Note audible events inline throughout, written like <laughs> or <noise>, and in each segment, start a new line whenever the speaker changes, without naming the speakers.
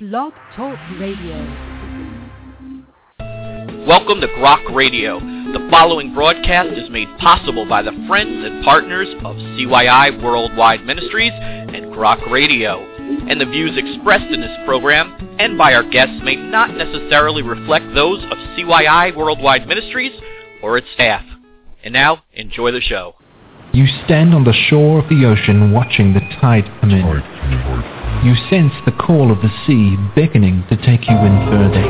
Blog Talk Radio. Welcome to Grok Radio. The following broadcast is made possible by the friends and partners of CYI Worldwide Ministries and Grok Radio. And the views expressed in this program and by our guests may not necessarily reflect those of CYI Worldwide Ministries or its staff. And now, enjoy the show.
You stand on the shore of the ocean watching the tide come in. You sense the call of the sea beckoning to take you in further.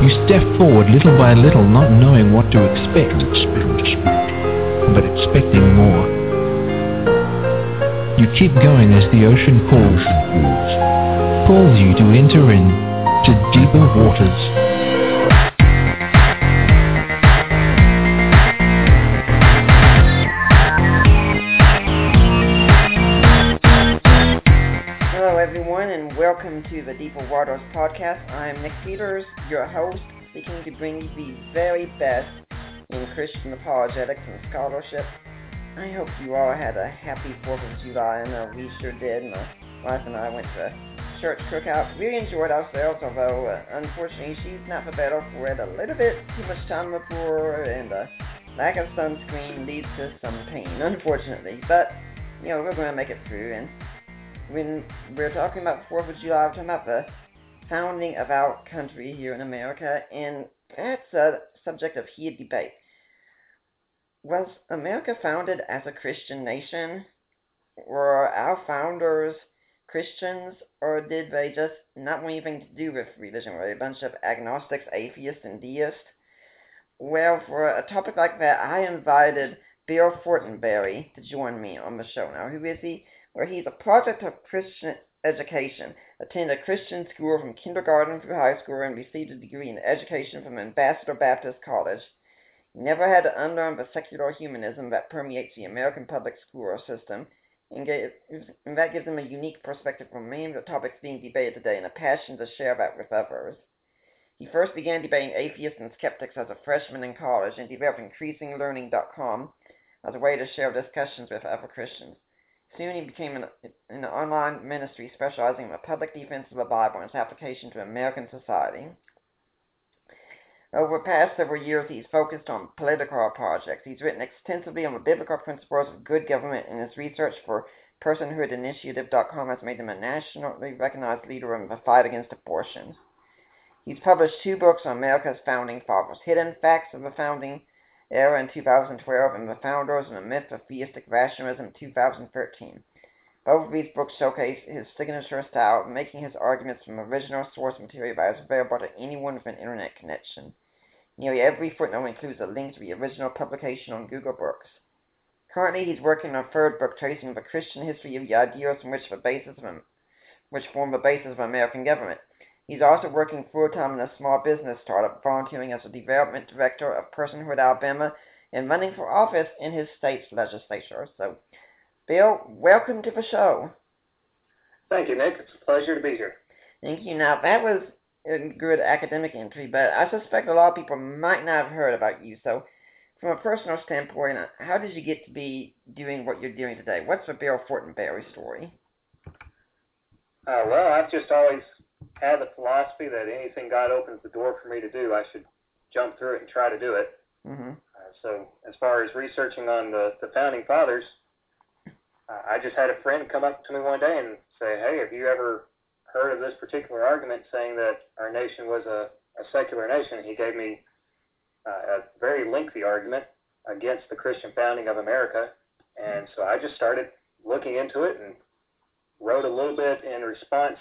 You step forward little by little, not knowing what to expect, but expecting more. You keep going as the ocean calls, calls you to enter in to deeper waters.
welcome to the Deeper Waters podcast. I'm Nick Peters, your host, seeking to bring you the very best in Christian apologetics and scholarship. I hope you all had a happy 4th of July. I know we sure did. My wife and I went to church cookout. Really enjoyed ourselves, although uh, unfortunately she's not the better for it. A little bit too much time before, and a lack of sunscreen leads to some pain, unfortunately. But, you know, we're going to make it through. And when we are talking about 4th of July, we are talking about the founding of our country here in America, and that's a subject of heated debate. Was America founded as a Christian nation? Were our founders Christians, or did they just not want anything to do with religion? Were they a bunch of agnostics, atheists, and deists? Well, for a topic like that, I invited Bill Fortenberry to join me on the show. Now, who is he? where he's a product of Christian education, attended a Christian school from kindergarten through high school, and received a degree in education from Ambassador Baptist College. He never had to unlearn the secular humanism that permeates the American public school system, and, and that gives him a unique perspective on many of the topics being debated today and a passion to share that with others. He first began debating atheists and skeptics as a freshman in college and developed IncreasingLearning.com as a way to share discussions with other Christians. Soon he became an, an online ministry specializing in the public defense of the Bible and its application to American society. Over the past several years, he's focused on political projects. He's written extensively on the biblical principles of good government, and his research for PersonhoodInitiative.com has made him a nationally recognized leader in the fight against abortion. He's published two books on America's founding fathers Hidden Facts of the Founding era in 2012, and The Founders in the Myth of Theistic Rationalism 2013. Both of these books showcase his signature style of making his arguments from original source material that is available to anyone with an internet connection. Nearly every footnote includes a link to the original publication on Google Books. Currently, he's working on a third book tracing the Christian history of the ideals which, the basis of, which form the basis of American government. He's also working full-time in a small business startup, volunteering as a development director of Personhood Alabama, and running for office in his state's legislature. So, Bill, welcome to the show.
Thank you, Nick. It's a pleasure to be here.
Thank you. Now, that was a good academic entry, but I suspect a lot of people might not have heard about you. So, from a personal standpoint, uh, how did you get to be doing what you're doing today? What's the Bill Fortenberry story?
Uh, well, I've just always have the philosophy that anything God opens the door for me to do, I should jump through it and try to do it. Mm-hmm. Uh, so, as far as researching on the, the founding fathers, uh, I just had a friend come up to me one day and say, Hey, have you ever heard of this particular argument saying that our nation was a, a secular nation? he gave me uh, a very lengthy argument against the Christian founding of America. And so I just started looking into it and wrote a little bit in response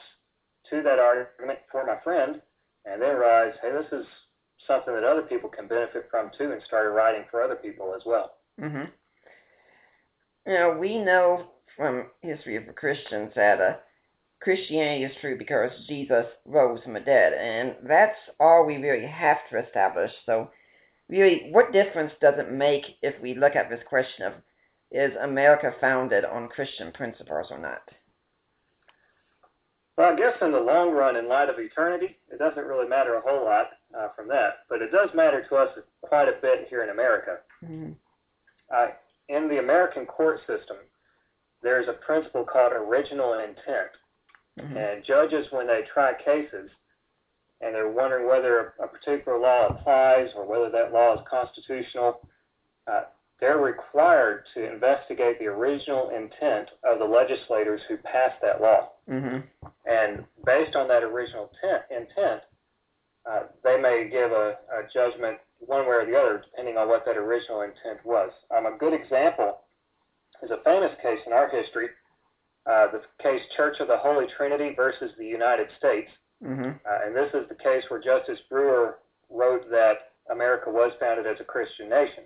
to that argument for my friend and then realize, hey, this is something that other people can benefit from too and started writing for other people as well. Mm-hmm.
Now, we know from History of the Christians that uh, Christianity is true because Jesus rose from the dead, and that's all we really have to establish. So, really, what difference does it make if we look at this question of is America founded on Christian principles or not?
Well, I guess in the long run, in light of eternity, it doesn't really matter a whole lot uh, from that, but it does matter to us quite a bit here in America. Mm-hmm. Uh, in the American court system, there's a principle called original intent. Mm-hmm. And judges, when they try cases and they're wondering whether a particular law applies or whether that law is constitutional, uh, they're required to investigate the original intent of the legislators who passed that law. Mm-hmm. And based on that original tent, intent, uh, they may give a, a judgment one way or the other, depending on what that original intent was. Um, a good example is a famous case in our history, uh, the case Church of the Holy Trinity versus the United States. Mm-hmm. Uh, and this is the case where Justice Brewer wrote that America was founded as a Christian nation.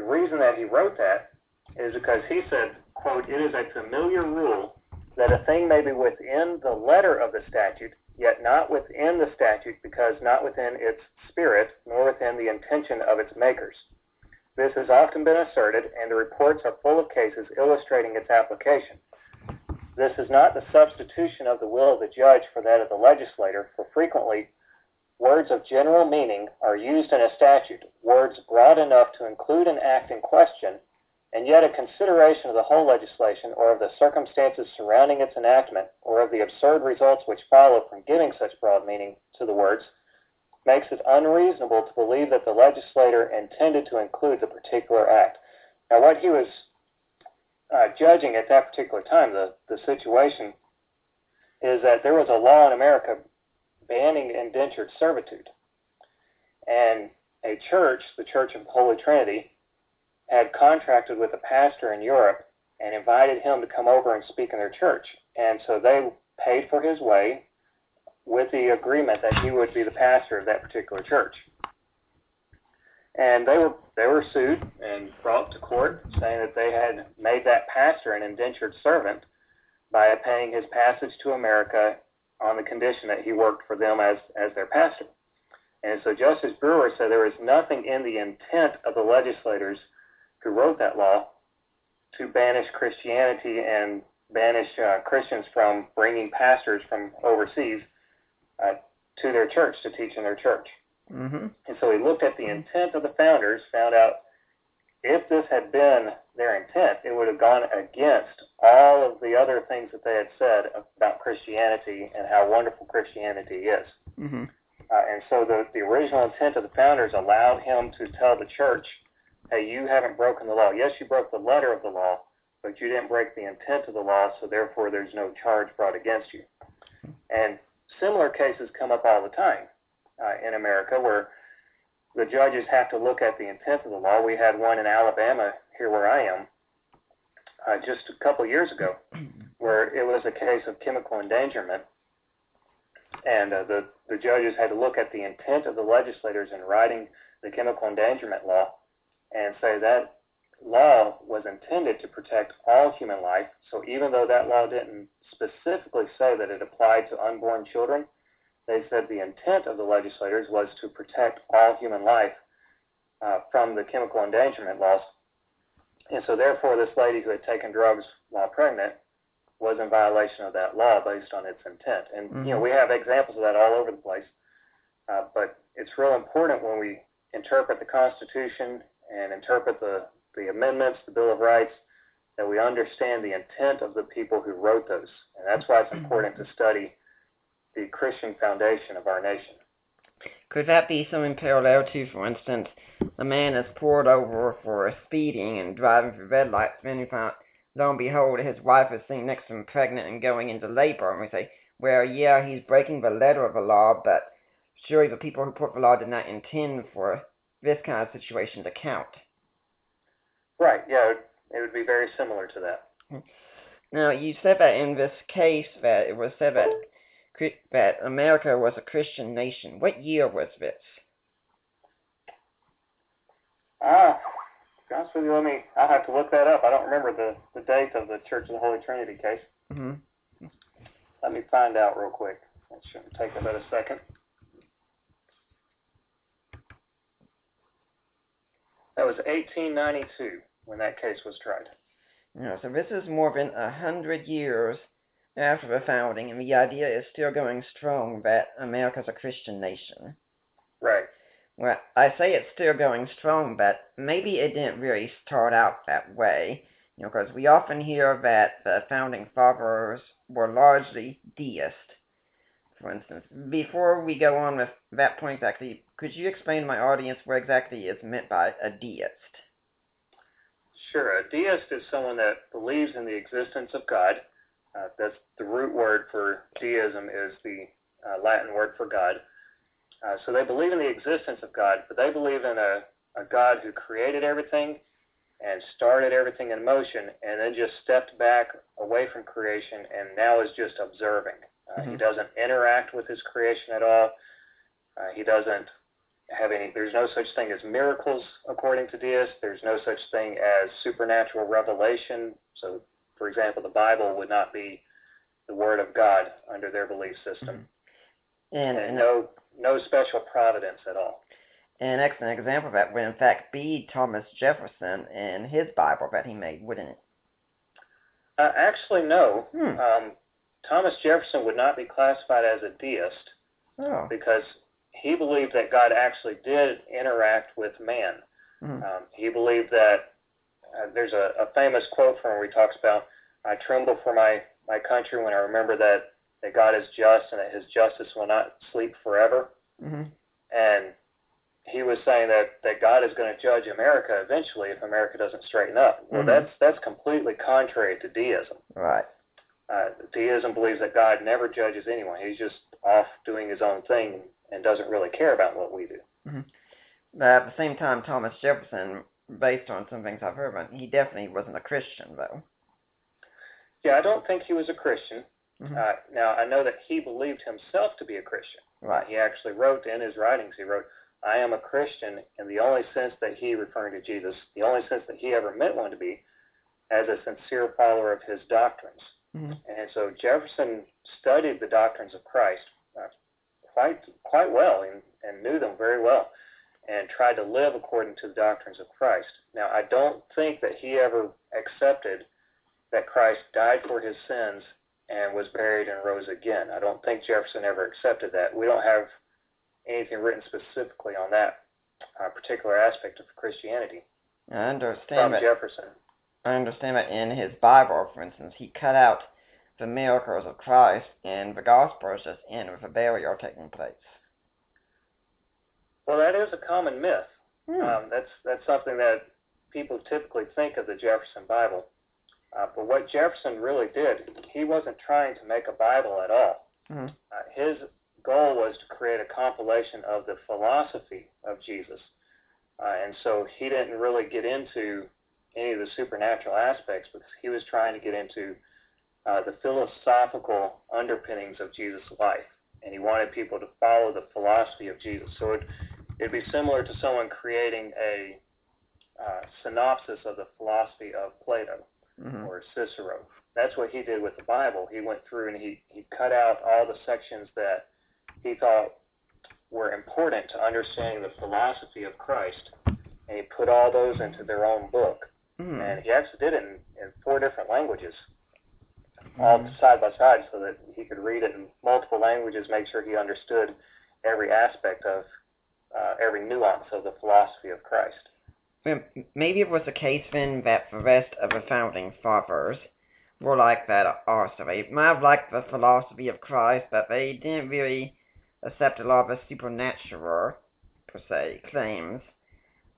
The reason that he wrote that is because he said, quote, it is a familiar rule that a thing may be within the letter of the statute, yet not within the statute because not within its spirit, nor within the intention of its makers. This has often been asserted, and the reports are full of cases illustrating its application. This is not the substitution of the will of the judge for that of the legislator, for frequently Words of general meaning are used in a statute, words broad enough to include an act in question, and yet a consideration of the whole legislation or of the circumstances surrounding its enactment or of the absurd results which follow from giving such broad meaning to the words makes it unreasonable to believe that the legislator intended to include the particular act. Now, what he was uh, judging at that particular time, the, the situation, is that there was a law in America banning indentured servitude. And a church, the Church of the Holy Trinity, had contracted with a pastor in Europe and invited him to come over and speak in their church. And so they paid for his way with the agreement that he would be the pastor of that particular church. And they were they were sued and brought to court saying that they had made that pastor an indentured servant by paying his passage to America on the condition that he worked for them as, as their pastor. And so Justice Brewer said there is nothing in the intent of the legislators who wrote that law to banish Christianity and banish uh, Christians from bringing pastors from overseas uh, to their church to teach in their church. Mm-hmm. And so he looked at the intent of the founders, found out if this had been their intent, it would have gone against all of the other things that they had said about Christianity and how wonderful Christianity is. Mm-hmm. Uh, and so the, the original intent of the founders allowed him to tell the church, hey, you haven't broken the law. Yes, you broke the letter of the law, but you didn't break the intent of the law, so therefore there's no charge brought against you. And similar cases come up all the time uh, in America where the judges have to look at the intent of the law. We had one in Alabama here where I am uh, just a couple years ago, <clears throat> where it was a case of chemical endangerment, and uh, the the judges had to look at the intent of the legislators in writing the chemical endangerment law, and say that law was intended to protect all human life. So even though that law didn't specifically say that it applied to unborn children, they said the intent of the legislators was to protect all human life uh, from the chemical endangerment laws. And so, therefore, this lady who had taken drugs while uh, pregnant was in violation of that law based on its intent. And, mm-hmm. you know, mm-hmm. we have examples of that all over the place. Uh, but it's real important when we interpret the Constitution and interpret the, the amendments, the Bill of Rights, that we understand the intent of the people who wrote those. And that's why it's mm-hmm. important to study the Christian foundation of our nation.
Could that be something parallel to, for instance, the man is pulled over for speeding and driving through red lights, then we find, lo and behold, his wife is sitting next to him pregnant and going into labor, and we say, well, yeah, he's breaking the letter of the law, but surely the people who put the law did not intend for this kind of situation to count.
Right, yeah, it would be very similar to that. Hmm.
Now, you said that in this case that it was said that that America was a Christian nation. What year was this?
Ah, to be let me. I have to look that up. I don't remember the the date of the Church of the Holy Trinity case. Mm-hmm. Let me find out real quick. That shouldn't take about a second. That was 1892 when that case was tried.
Yeah, so this is more than a hundred years after the founding, and the idea is still going strong that America's a Christian nation.
Right.
Well, I say it's still going strong, but maybe it didn't really start out that way. You know, because we often hear that the founding fathers were largely deists. For instance, before we go on with that point exactly, could you explain to my audience what exactly is meant by a deist?
Sure. A deist is someone that believes in the existence of God uh, that's the root word for deism is the uh, Latin word for God. Uh, so they believe in the existence of God, but they believe in a, a God who created everything and started everything in motion and then just stepped back away from creation and now is just observing. Uh, mm-hmm. He doesn't interact with his creation at all. Uh, he doesn't have any, there's no such thing as miracles according to deists. There's no such thing as supernatural revelation. So for example, the Bible would not be the Word of God under their belief system, mm-hmm. and,
and,
no no special providence at all.
An excellent example of that would, in fact, be Thomas Jefferson and his Bible that he made, wouldn't it?
Uh, actually, no. Hmm. Um, Thomas Jefferson would not be classified as a deist oh. because he believed that God actually did interact with man. Mm-hmm. Um, he believed that uh, there's a, a famous quote from where he talks about, I tremble for my, my country when I remember that, that God is just and that his justice will not sleep forever. Mm-hmm. And he was saying that, that God is going to judge America eventually if America doesn't straighten up. Well, mm-hmm. that's, that's completely contrary to deism.
Right.
Uh, deism believes that God never judges anyone. He's just off doing his own thing and doesn't really care about what we do. Mm-hmm.
But at the same time, Thomas Jefferson based on some things I've heard about. He definitely wasn't a Christian, though.
Yeah, I don't think he was a Christian. Mm-hmm. Uh, now, I know that he believed himself to be a Christian.
Right.
He actually wrote in his writings, he wrote, I am a Christian in the only sense that he, referring to Jesus, the only sense that he ever meant one to be, as a sincere follower of his doctrines. Mm-hmm. And so Jefferson studied the doctrines of Christ uh, quite quite well and, and knew them very well and tried to live according to the doctrines of Christ. Now, I don't think that he ever accepted that Christ died for his sins and was buried and rose again. I don't think Jefferson ever accepted that. We don't have anything written specifically on that uh, particular aspect of Christianity.
I understand
from it. Jefferson.
I understand that in his Bible, for instance, he cut out the miracles of Christ and the Gospels just end with a burial taking place.
Well, that is a common myth. Hmm. Um, that's that's something that people typically think of the Jefferson Bible. Uh, but what Jefferson really did, he wasn't trying to make a Bible at all. hmm Uh, his goal was to create a compilation of the philosophy of Jesus. Uh, and so he didn't really get into any of the supernatural aspects because he was trying to get into uh, the philosophical underpinnings of Jesus' life. And he wanted people to follow the philosophy of Jesus. So it, it'd be similar to someone creating a uh, synopsis of the philosophy of Plato mm-hmm. or Cicero. That's what he did with the Bible. He went through and he, he cut out all the sections that he thought were important to understanding the philosophy of Christ, and he put all those into their own book. Mm-hmm. And he actually did it in, in four different languages, mm-hmm. all side by side, so that he could read it in multiple languages, make sure he understood every aspect of uh, every nuance of the philosophy of Christ.
Maybe it was the case then that the rest of the founding fathers were like that also. They might have liked the philosophy of Christ, but they didn't really accept a lot of the supernatural, per se, claims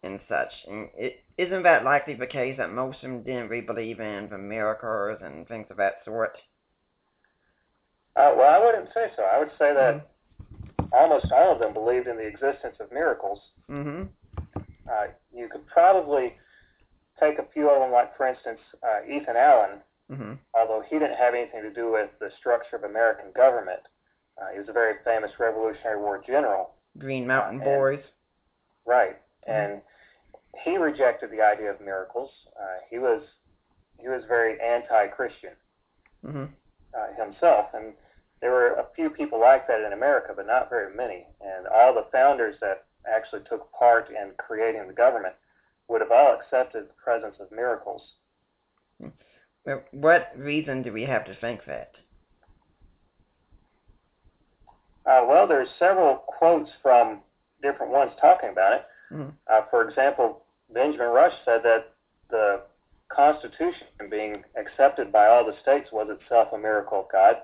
and such. And it, isn't that likely the case that most of them didn't really believe in the miracles and things of that sort?
Uh, well, I wouldn't say so. I would say that mm-hmm almost all of them believed in the existence of miracles. Mm-hmm. Uh, you could probably take a few of them, like for instance uh, Ethan Allen, mm-hmm. although he didn't have anything to do with the structure of American government. Uh, he was a very famous Revolutionary War general.
Green Mountain uh, and, Boys.
Right, mm-hmm. and he rejected the idea of miracles. Uh, he was he was very anti-Christian mm-hmm. uh, himself, and there were a few people like that in America, but not very many. And all the founders that actually took part in creating the government would have all accepted the presence of miracles.
But what reason do we have to think that?
Uh, well, there's several quotes from different ones talking about it. Mm-hmm. Uh, for example, Benjamin Rush said that the Constitution being accepted by all the states was itself a miracle of God.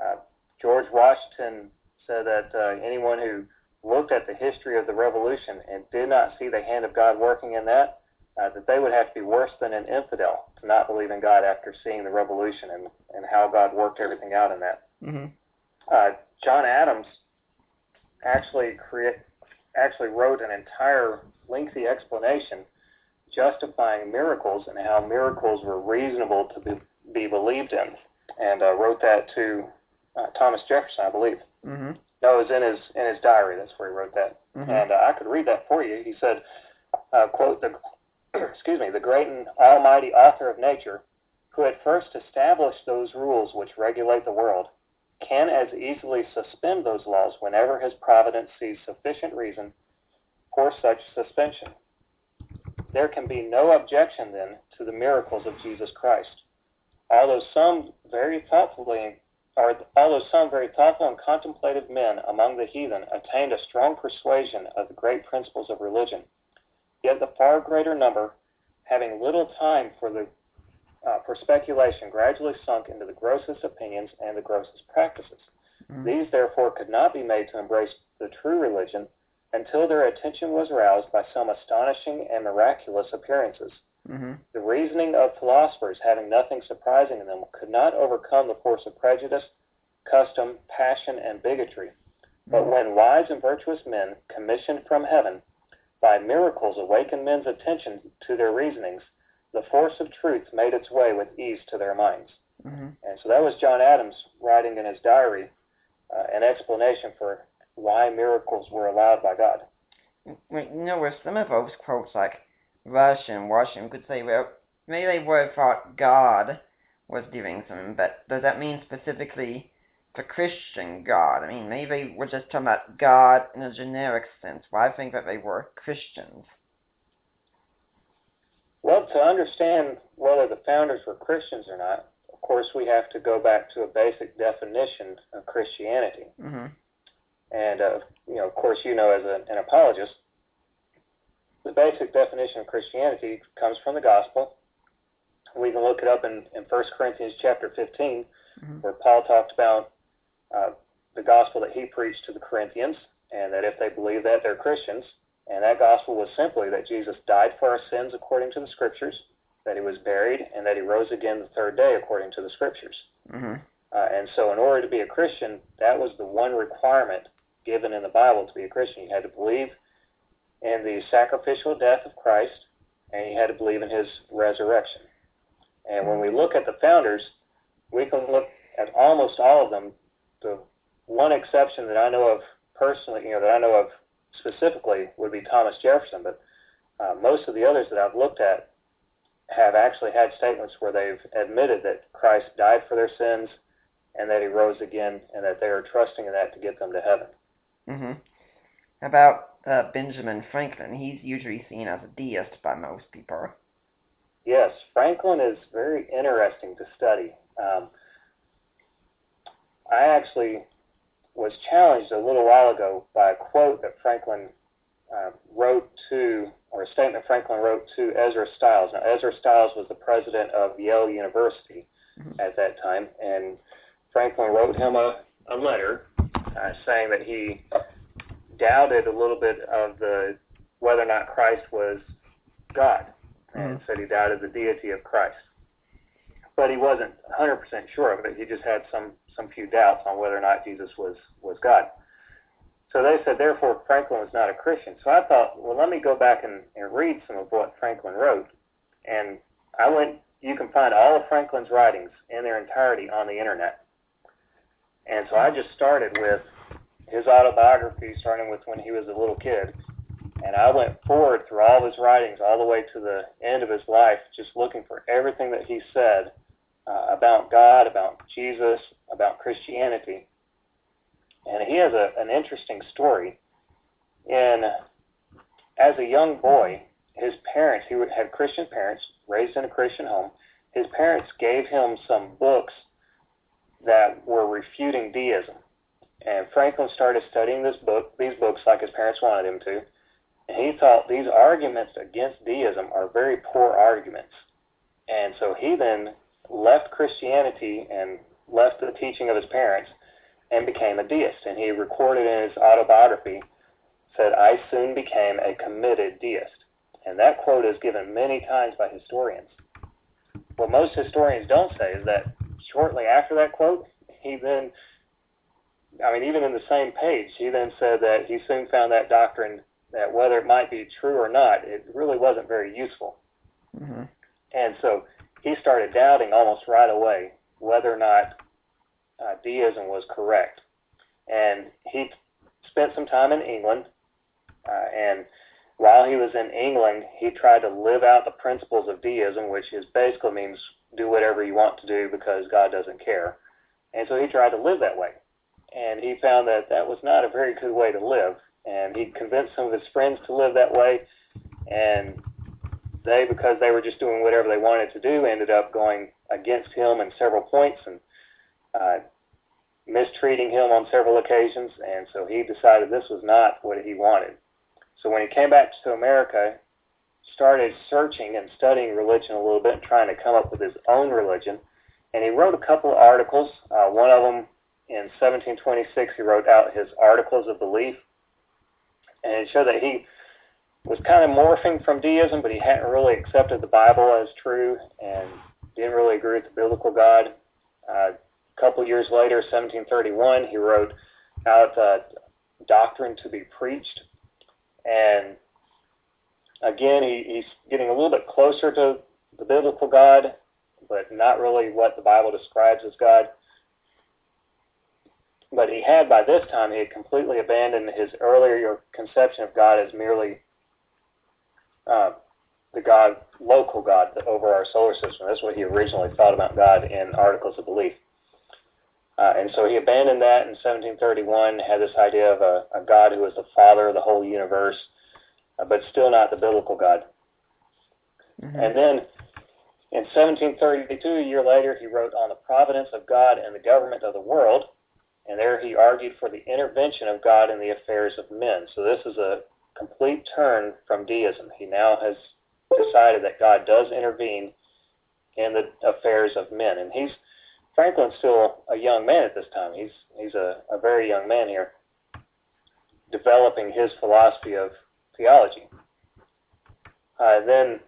Uh, George Washington said that uh, anyone who looked at the history of the revolution and did not see the hand of God working in that, uh, that they would have to be worse than an infidel to not believe in God after seeing the revolution and, and how God worked everything out in that. Mm-hmm. Uh, John Adams actually create, actually wrote an entire lengthy explanation justifying miracles and how miracles were reasonable to be, be believed in, and uh, wrote that to uh, Thomas Jefferson, I believe. Mm-hmm. No, it was in his in his diary. That's where he wrote that, mm-hmm. and uh, I could read that for you. He said, uh, "quote the <clears throat> excuse me the great and almighty author of nature, who at first established those rules which regulate the world, can as easily suspend those laws whenever his providence sees sufficient reason for such suspension." There can be no objection then to the miracles of Jesus Christ, although some very thoughtfully although some very thoughtful and contemplative men among the heathen attained a strong persuasion of the great principles of religion, yet the far greater number, having little time for the uh, for speculation, gradually sunk into the grossest opinions and the grossest practices. Mm-hmm. These, therefore, could not be made to embrace the true religion until their attention was roused by some astonishing and miraculous appearances. Mm-hmm. The reasoning of philosophers, having nothing surprising in them, could not overcome the force of prejudice, custom, passion, and bigotry. But mm-hmm. when wise and virtuous men, commissioned from heaven, by miracles awakened men's attention to their reasonings, the force of truth made its way with ease to their minds. Mm-hmm. And so that was John Adams writing in his diary uh, an explanation for why miracles were allowed by God.
You know, some of those quotes, like Russian, and could say, well, maybe they both thought God was doing something, but does that mean specifically the Christian God? I mean, maybe we're just talking about God in a generic sense. Why well, think that they were Christians?
Well, to understand whether the founders were Christians or not, of course, we have to go back to a basic definition of Christianity. Mm-hmm. And, uh, you know, of course, you know, as a, an apologist, the basic definition of Christianity comes from the gospel. We can look it up in, in 1 Corinthians chapter 15, mm-hmm. where Paul talked about uh, the gospel that he preached to the Corinthians, and that if they believe that, they're Christians. And that gospel was simply that Jesus died for our sins according to the scriptures, that he was buried, and that he rose again the third day according to the scriptures. Mm-hmm. Uh, and so, in order to be a Christian, that was the one requirement given in the Bible to be a Christian. You had to believe and the sacrificial death of Christ, and you had to believe in his resurrection. And when we look at the founders, we can look at almost all of them. The one exception that I know of personally, you know, that I know of specifically would be Thomas Jefferson, but uh, most of the others that I've looked at have actually had statements where they've admitted that Christ died for their sins and that he rose again and that they are trusting in that to get them to heaven.
Mm-hmm. About uh, Benjamin Franklin. He's usually seen as a deist by most people.
Yes, Franklin is very interesting to study. Um, I actually was challenged a little while ago by a quote that Franklin uh, wrote to, or a statement Franklin wrote to Ezra Stiles. Now, Ezra Stiles was the president of Yale University mm-hmm. at that time, and Franklin wrote him a, a letter uh, saying that he doubted a little bit of the whether or not Christ was God, and mm. said he doubted the deity of Christ. But he wasn't 100% sure of it. He just had some some few doubts on whether or not Jesus was was God. So they said, therefore, Franklin was not a Christian. So I thought, well, let me go back and, and read some of what Franklin wrote. And I went. You can find all of Franklin's writings in their entirety on the internet. And so I just started with his autobiography, starting with when he was a little kid. And I went forward through all his writings, all the way to the end of his life, just looking for everything that he said uh, about God, about Jesus, about Christianity. And he has a, an interesting story. In as a young boy, his parents, he had Christian parents, raised in a Christian home. His parents gave him some books that were refuting deism and Franklin started studying this book, these books, like his parents wanted him to. And he thought these arguments against deism are very poor arguments. And so he then left Christianity and left the teaching of his parents and became a deist. And he recorded in his autobiography, said, I soon became a committed deist. And that quote is given many times by historians. What most historians don't say is that shortly after that quote, he then I mean, even in the same page, he then said that he soon found that doctrine that whether it might be true or not, it really wasn't very useful. Mm-hmm. And so he started doubting almost right away whether or not uh, deism was correct. And he spent some time in England, uh, and while he was in England, he tried to live out the principles of deism, which is basically means do whatever you want to do because God doesn't care. And so he tried to live that way and he found that that was not a very good way to live. And he convinced some of his friends to live that way, and they, because they were just doing whatever they wanted to do, ended up going against him in several points and uh, mistreating him on several occasions. And so he decided this was not what he wanted. So when he came back to America, started searching and studying religion a little bit, trying to come up with his own religion. And he wrote a couple of articles. Uh, one of them in 1726, he wrote out his Articles of Belief, and it showed that he was kind of morphing from deism, but he hadn't really accepted the Bible as true and didn't really agree with the biblical God. Uh, a couple years later, 1731, he wrote out uh, Doctrine to be Preached, and again, he, he's getting a little bit closer to the biblical God, but not really what the Bible describes as God. But he had, by this time, he had completely abandoned his earlier conception of God as merely uh, the God, local God over our solar system. That's what he originally thought about God in Articles of Belief. Uh, and so he abandoned that in 1731, had this idea of a, a God who was the father of the whole universe, uh, but still not the biblical God. Mm-hmm. And then in 1732, a year later, he wrote On the Providence of God and the Government of the World, and there he argued for the intervention of God in the affairs of men. So this is a complete turn from deism. He now has decided that God does intervene in the affairs of men, and he's Franklin's still a young man at this time. He's he's a, a very young man here, developing his philosophy of theology. Uh, then,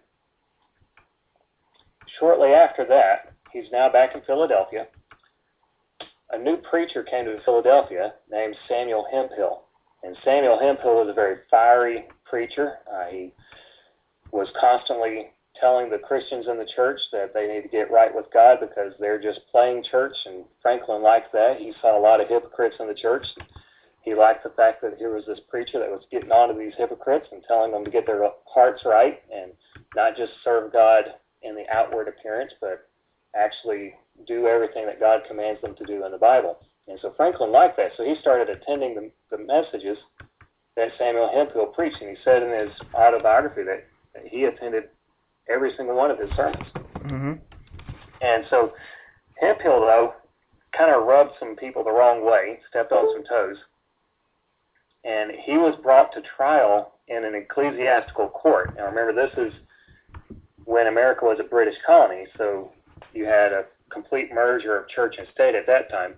shortly after that, he's now back in Philadelphia a new preacher came to Philadelphia named Samuel Hemphill. And Samuel Hemphill was a very fiery preacher. Uh, he was constantly telling the Christians in the church that they need to get right with God because they're just playing church, and Franklin liked that. He saw a lot of hypocrites in the church. He liked the fact that here was this preacher that was getting on to these hypocrites and telling them to get their hearts right and not just serve God in the outward appearance, but actually do everything that God commands them to do in the Bible. And so Franklin liked that, so he started attending the, the messages that Samuel Hemphill preached, and he said in his autobiography that, that he attended every single one of his sermons. Mm-hmm. And so Hemphill, though, kind of rubbed some people the wrong way, stepped on some toes, and he was brought to trial in an ecclesiastical court. Now, remember, this is when America was a British colony, so you had a complete merger of church and state at that time.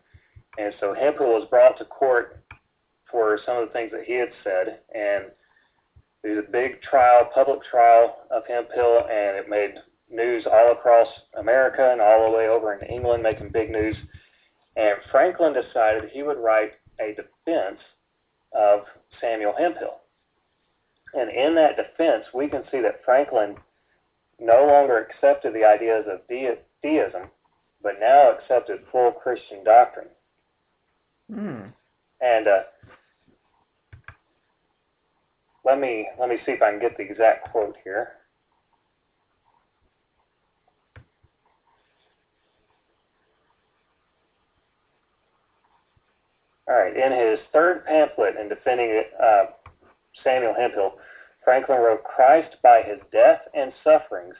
And so Hemphill was brought to court for some of the things that he had said. And there was a big trial, public trial of Hemphill, and it made news all across America and all the way over in England, making big news. And Franklin decided he would write a defense of Samuel Hemphill. And in that defense, we can see that Franklin no longer accepted the ideas of de- deism but now accepted full Christian doctrine. Hmm. And uh, let me let me see if I can get the exact quote here. All right, in his third pamphlet in defending uh, Samuel Hemphill, Franklin wrote, Christ by his death and sufferings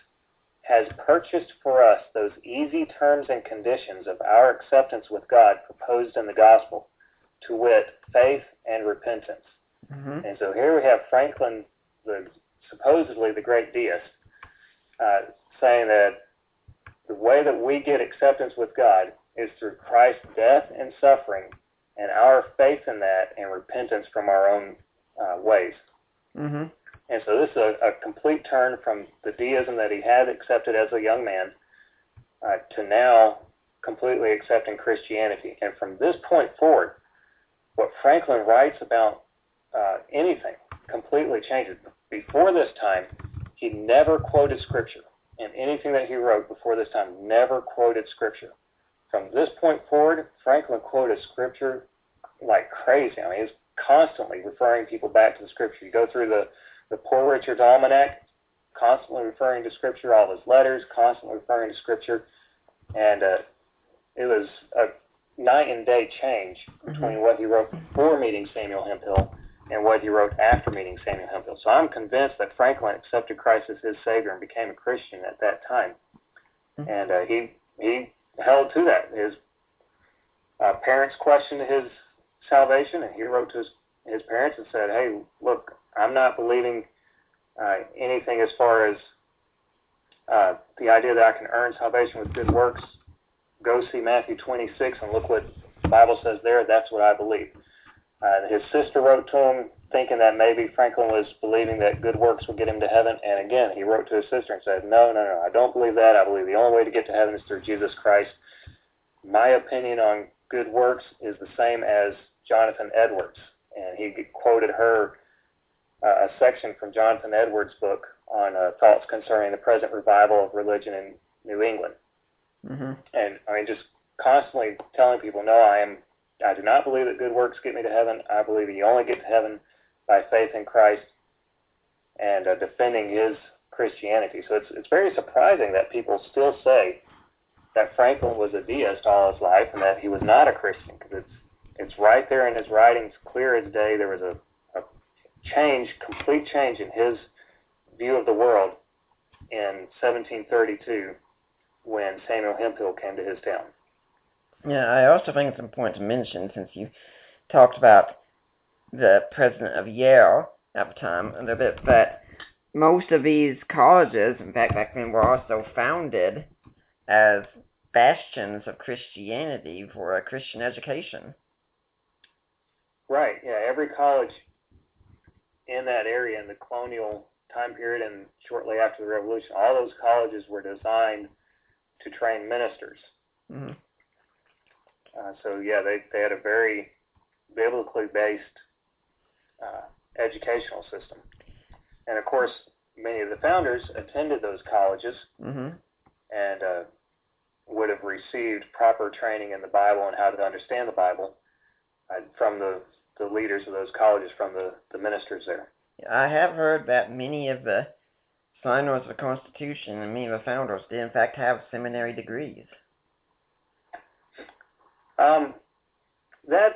has purchased for us those easy terms and conditions of our acceptance with God proposed in the gospel, to wit, faith and repentance. Mm-hmm. And so here we have Franklin, the supposedly the great deist, uh, saying that the way that we get acceptance with God is through Christ's death and suffering, and our faith in that and repentance from our own uh, ways. Mm-hmm. And so this is a, a complete turn from the deism that he had accepted as a young man uh, to now completely accepting Christianity. And from this point forward, what Franklin writes about uh, anything completely changes. Before this time, he never quoted Scripture. And anything that he wrote before this time never quoted Scripture. From this point forward, Franklin quoted Scripture like crazy. I mean, he's constantly referring people back to the Scripture. You go through the the Poor Richard Almanac, constantly referring to Scripture, all his letters, constantly referring to Scripture, and uh, it was a night and day change between mm-hmm. what he wrote before meeting Samuel Hemphill and what he wrote after meeting Samuel Hemphill. So I'm convinced that Franklin accepted Christ as his Savior and became a Christian at that time, mm-hmm. and uh, he he held to that. His uh, parents questioned his salvation, and he wrote to his his parents and said, "Hey, look, I'm not believing uh, anything as far as uh, the idea that I can earn salvation with good works. Go see Matthew 26 and look what the Bible says there. That's what I believe. Uh, his sister wrote to him thinking that maybe Franklin was believing that good works would get him to heaven. And again, he wrote to his sister and said, No, no, no, I don't believe that. I believe the only way to get to heaven is through Jesus Christ. My opinion on good works is the same as Jonathan Edwards. And he quoted her uh, a section from Jonathan Edwards' book on uh, thoughts concerning the present revival of religion in New England. Mm-hmm. And I mean, just constantly telling people, no, I am, I do not believe that good works get me to heaven. I believe you only get to heaven by faith in Christ, and uh, defending his Christianity. So it's it's very surprising that people still say that Franklin was a deist all his life and that he was not a Christian because it's it's right there in his writings, clear as day. There was a change, complete change in his view of the world in 1732 when Samuel Hemphill came to his town.
Yeah, I also think it's important to mention, since you talked about the president of Yale at the time a little bit, that most of these colleges, in fact, back then, were also founded as bastions of Christianity for a Christian education.
Right. Yeah. Every college in that area in the colonial time period and shortly after the revolution, all those colleges were designed to train ministers. Mm-hmm. Uh, so yeah, they, they had a very biblically based uh, educational system, and of course, many of the founders attended those colleges mm-hmm. and uh, would have received proper training in the Bible and how to understand the Bible uh, from the the leaders of those colleges from the, the ministers there.
I have heard that many of the signers of the Constitution and many of the founders did, in fact, have seminary degrees.
Um, that's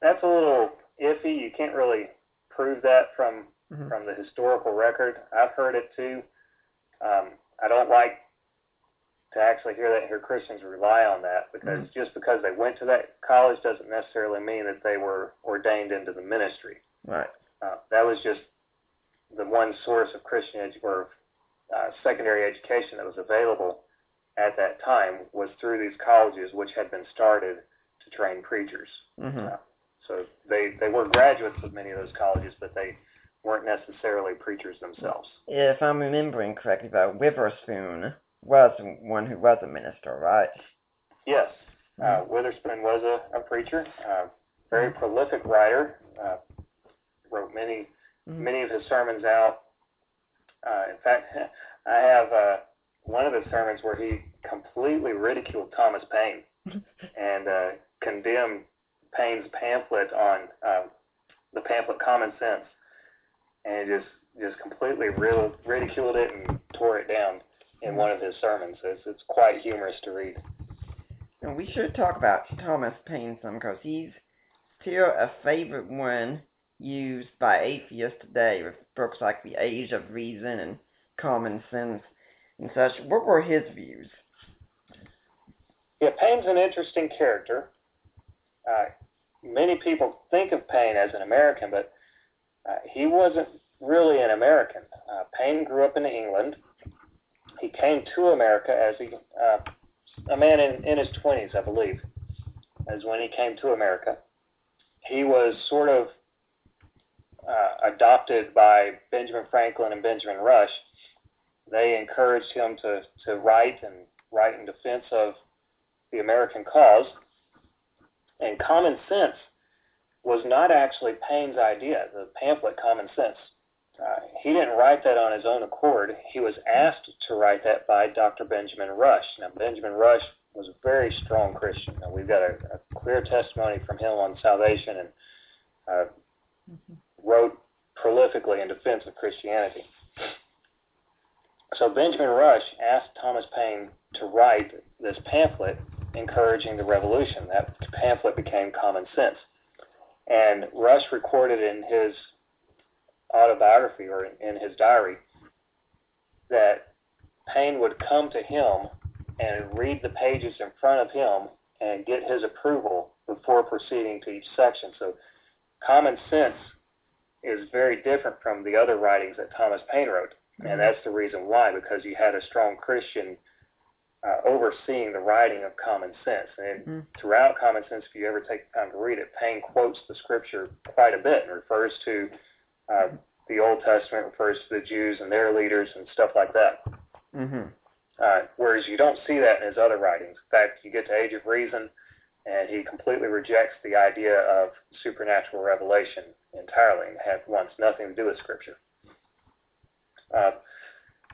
that's a little iffy. You can't really prove that from mm-hmm. from the historical record. I've heard it too. Um, I don't like to actually hear that and hear Christians rely on that because mm-hmm. just because they went to that college doesn't necessarily mean that they were ordained into the ministry.
Right. Uh,
that was just the one source of Christian edu- or uh, secondary education that was available at that time was through these colleges, which had been started to train preachers. Mm-hmm. Uh, so they they were graduates of many of those colleges, but they weren't necessarily preachers themselves.
If I'm remembering correctly, about Witherspoon was one who was a minister, right?
Yes. Uh, mm-hmm. Witherspoon was a, a preacher, a uh, very mm-hmm. prolific writer. Uh, wrote many mm-hmm. many of his sermons out. Uh, in fact, <laughs> I have uh, one of his sermons where he completely ridiculed Thomas Paine <laughs> and condemned Paine's pamphlet on um, the pamphlet Common Sense, and just just completely ridiculed it and tore it down in one of his sermons. It's, it's quite humorous to read. And
we should talk about Thomas Paine some because he's still a favorite one used by atheists today with books like The Age of Reason and Common Sense and such. What were his views?
Yeah, Paine's an interesting character. Uh, many people think of Paine as an American, but uh, he wasn't really an American. Uh, Paine grew up in England he came to America as he, uh, a man in, in his 20s, I believe, as when he came to America. He was sort of uh, adopted by Benjamin Franklin and Benjamin Rush. They encouraged him to, to write and write in defense of the American cause. And common sense was not actually Paine's idea, the pamphlet Common Sense uh, he didn't write that on his own accord. He was asked to write that by Dr. Benjamin Rush. Now, Benjamin Rush was a very strong Christian. Now, we've got a, a clear testimony from him on salvation and uh, mm-hmm. wrote prolifically in defense of Christianity. So Benjamin Rush asked Thomas Paine to write this pamphlet encouraging the revolution. That pamphlet became Common Sense. And Rush recorded in his autobiography or in, his diary that Paine would come to him and read the pages in front of him and get his approval before proceeding to each section. So common sense is very different from the other writings that Thomas Paine wrote. Mm-hmm. And that's the reason why, because you had a strong Christian uh, overseeing the writing of common sense. And mm-hmm. throughout common sense, if you ever take the time to read it, Paine quotes the scripture quite a bit and refers to uh, the Old Testament refers to the Jews and their leaders and stuff like that. Mm-hmm. Uh, whereas you don't see that in his other writings. In fact, you get to Age of Reason, and he completely rejects the idea of supernatural revelation entirely and has, wants nothing to do with Scripture. Uh,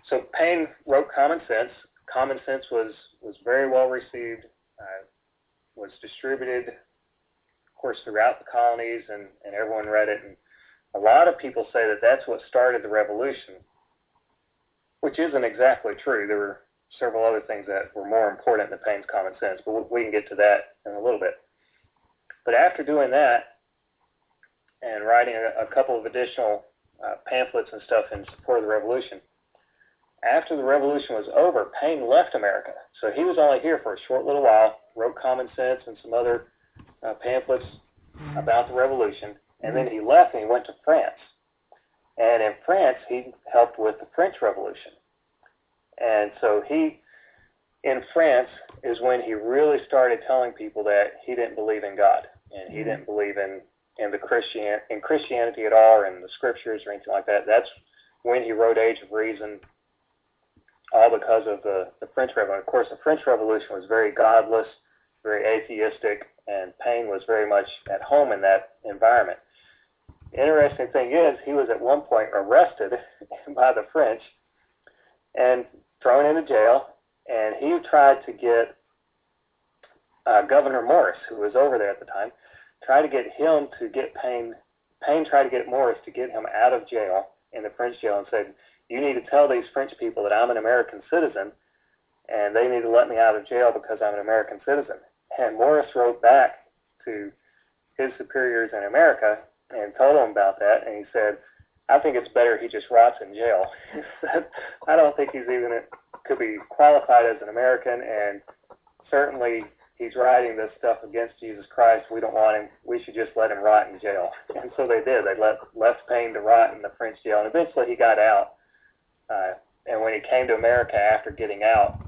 so Paine wrote Common Sense. Common Sense was, was very well received, uh, was distributed, of course, throughout the colonies, and, and everyone read it. And a lot of people say that that's what started the revolution, which isn't exactly true. There were several other things that were more important than Paine's common sense, but we can get to that in a little bit. But after doing that and writing a, a couple of additional uh, pamphlets and stuff in support of the revolution, after the revolution was over, Paine left America. So he was only here for a short little while, wrote Common Sense and some other uh, pamphlets mm-hmm. about the revolution, and then he left and he went to France. And in France, he helped with the French Revolution. And so he, in France, is when he really started telling people that he didn't believe in God and he mm-hmm. didn't believe in in the Christian in Christianity at all, or in the scriptures or anything like that. That's when he wrote Age of Reason, all because of the the French Revolution. Of course, the French Revolution was very godless, very atheistic, and Paine was very much at home in that environment interesting thing is, he was at one point arrested <laughs> by the French and thrown into jail, and he tried to get uh, Gouverneur Morris, who was over there at the time, tried to get him to get Paine. Paine tried to get Morris to get him out of jail in the French jail and said, "You need to tell these French people that I'm an American citizen, and they need to let me out of jail because I'm an American citizen." And Morris wrote back to his superiors in America and told him about that, and he said, I think it's better he just rots in jail. <laughs> he said, I don't think he's even could be qualified as an American, and certainly he's writing this stuff against Jesus Christ. We don't want him. We should just let him rot in jail. <laughs> And so they did. They let left Paine to rot in the French jail, and eventually he got out. Uh, and when he came to America after getting out,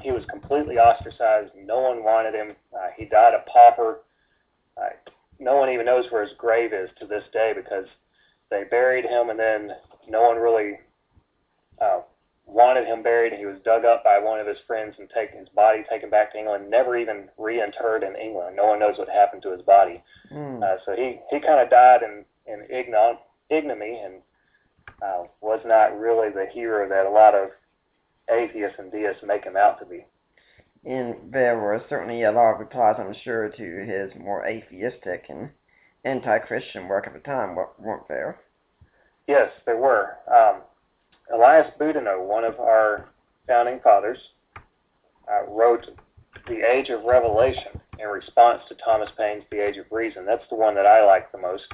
he was completely ostracized. No one wanted him. Uh, he died a pauper. Uh, no one even knows where his grave is to this day because they buried him and then no one really uh, wanted him buried. He was dug up by one of his friends and taken his body taken back to England. Never even reinterred in England. No one knows what happened to his body. Mm. Uh, so he he kind of died in in ignominy and uh, was not really the hero that a lot of atheists and deists make him out to be
in there were certainly a lot of replies, I'm sure, to his more atheistic and anti-Christian work at the time, weren't there?
Yes, there were. Um, Elias Boudinot, one of our founding fathers, uh, wrote The Age of Revelation in response to Thomas Paine's The Age of Reason. That's the one that I like the most.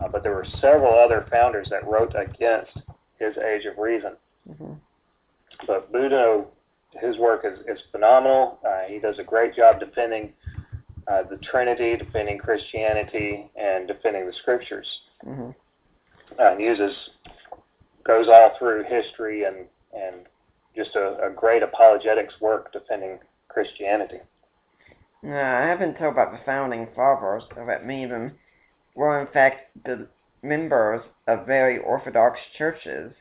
Uh, but there were several other founders that wrote against his Age of Reason. Mm-hmm. But Boudinot his work is, is phenomenal. Uh, he does a great job defending uh, the Trinity, defending Christianity, and defending the Scriptures. Mm-hmm. Uh, uses goes all through history and and just a, a great apologetics work defending Christianity.
Now, I haven't told about the founding fathers, or that many of them were in fact the members of very Orthodox churches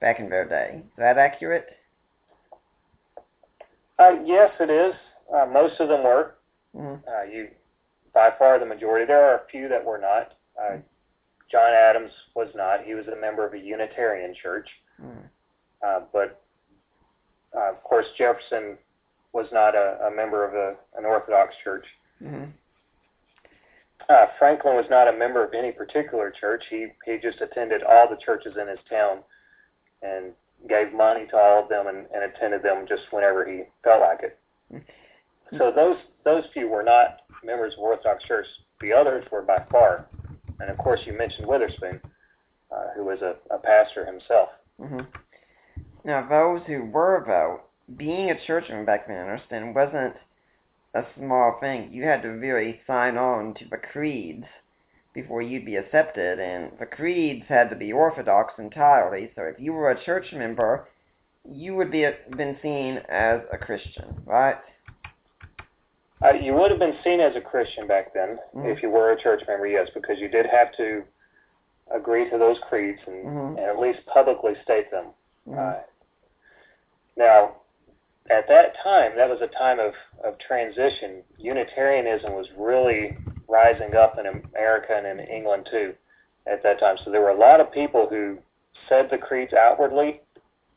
back in their day. Is that accurate?
Uh, yes, it is. Uh, most of them were. Mm. Uh, you, by far, the majority. There are a few that were not. Uh, mm. John Adams was not. He was a member of a Unitarian church. Mm. Uh, but uh, of course, Jefferson was not a, a member of a, an Orthodox church. Mm-hmm. Uh, Franklin was not a member of any particular church. He he just attended all the churches in his town, and gave money to all of them and, and attended them just whenever he felt like it. Hmm. So those those few were not members of Orthodox Church. The others were by far, and of course you mentioned Witherspoon, uh, who was a, a pastor himself. Mm-hmm.
Now those who were though, being a churchman back then, I understand wasn't a small thing. You had to really sign on to the creeds before you'd be accepted, and the creeds had to be orthodox entirely. So if you were a church member, you would be been seen as a Christian, right?
Uh, you would have been seen as a Christian back then mm-hmm. if you were a church member, yes, because you did have to agree to those creeds and, mm-hmm. and at least publicly state them. Mm-hmm. Uh, now, at that time, that was a time of, of transition. Unitarianism was really rising up in America and in England too at that time. So there were a lot of people who said the creeds outwardly,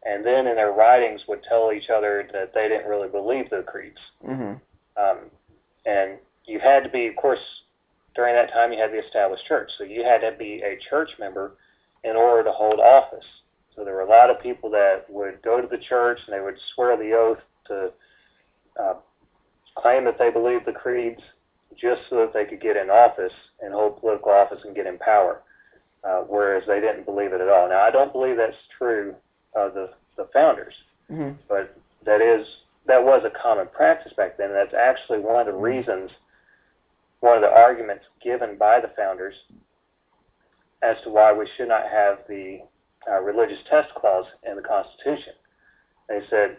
and then in their writings would tell each other that they didn't really believe the creeds. Mm-hmm. Um, and you had to be, of course, during that time you had the established church, so you had to be a church member in order to hold office. So there were a lot of people that would go to the church and they would swear the oath to uh, claim that they believed the creeds, just so that they could get in office and hold political office and get in power, uh, whereas they didn't believe it at all. Now, I don't believe that's true of the, the founders, mm-hmm. but that is that was a common practice back then. That's actually one of the mm-hmm. reasons, one of the arguments given by the founders as to why we should not have the uh, religious test clause in the Constitution. They said,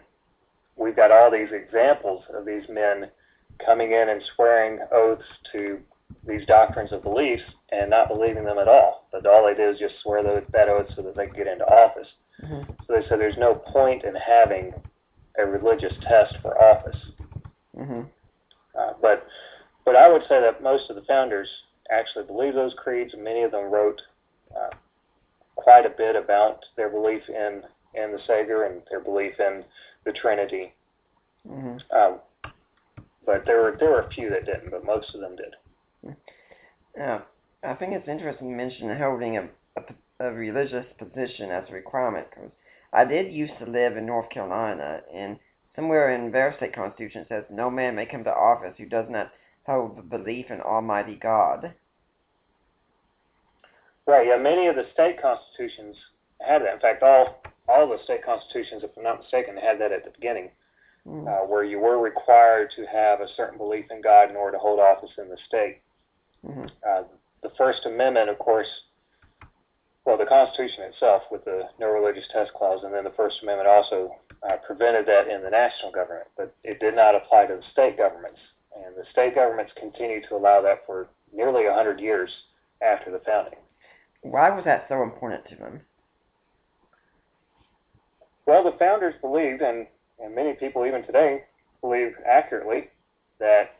we've got all these examples of these men coming in and swearing oaths to these doctrines of beliefs and not believing them at all. But all they did is just swear those, that oath so that they could get into office. Mm-hmm. So they said there's no point in having a religious test for office. Mm-hmm. Uh, but but I would say that most of the founders actually believe those creeds. Many of them wrote uh, quite a bit about their belief in in the Savior and their belief in the Trinity. Mm-hmm. Um, but there were there were a few that didn't, but most of them did.
Yeah, I think it's interesting you mentioned holding a, a, a religious position as a requirement because I did used to live in North Carolina, and somewhere in their state constitution says no man may come to office who does not hold the belief in Almighty God.
Right. Yeah. Many of the state constitutions had that. In fact, all all the state constitutions, if I'm not mistaken, had that at the beginning. Mm-hmm. uh, where you were required to have a certain belief in God in order to hold office in the state. Mm-hmm. Uh, the First Amendment, of course, well, the Constitution itself with the no religious test clause, and then the First Amendment also uh, prevented that in the national government, but it did not apply to the state governments. And the state governments continued to allow that for nearly 100 years after the founding.
Why was that so important to them?
Well, the founders believed, and and many people even today believe accurately that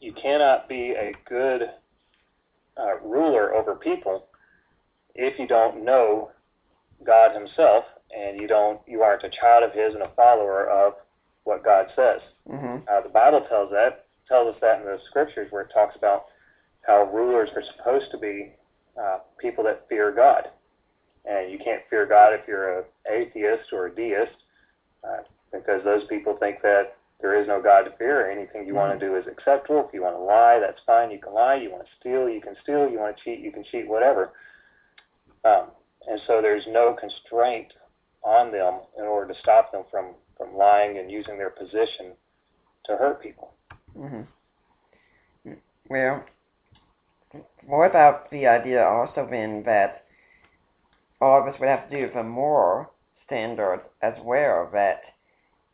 you cannot be a good uh, ruler over people if you don't know God Himself and you don't you aren't a child of His and a follower of what God says. Mm-hmm. Uh, the Bible tells that tells us that in the Scriptures where it talks about how rulers are supposed to be uh, people that fear God, and you can't fear God if you're an atheist or a deist uh, because those people think that there is no God to fear. Anything you want to mm-hmm. do is acceptable. If you want to lie, that's fine. You can lie. You want to steal, you can steal. You want to cheat, you can cheat. Whatever. Um, and so there's no constraint on them in order to stop them from from lying and using their position to hurt people.
Mm-hmm. Well, what about the idea also being that all of us would have to do for more standards as well that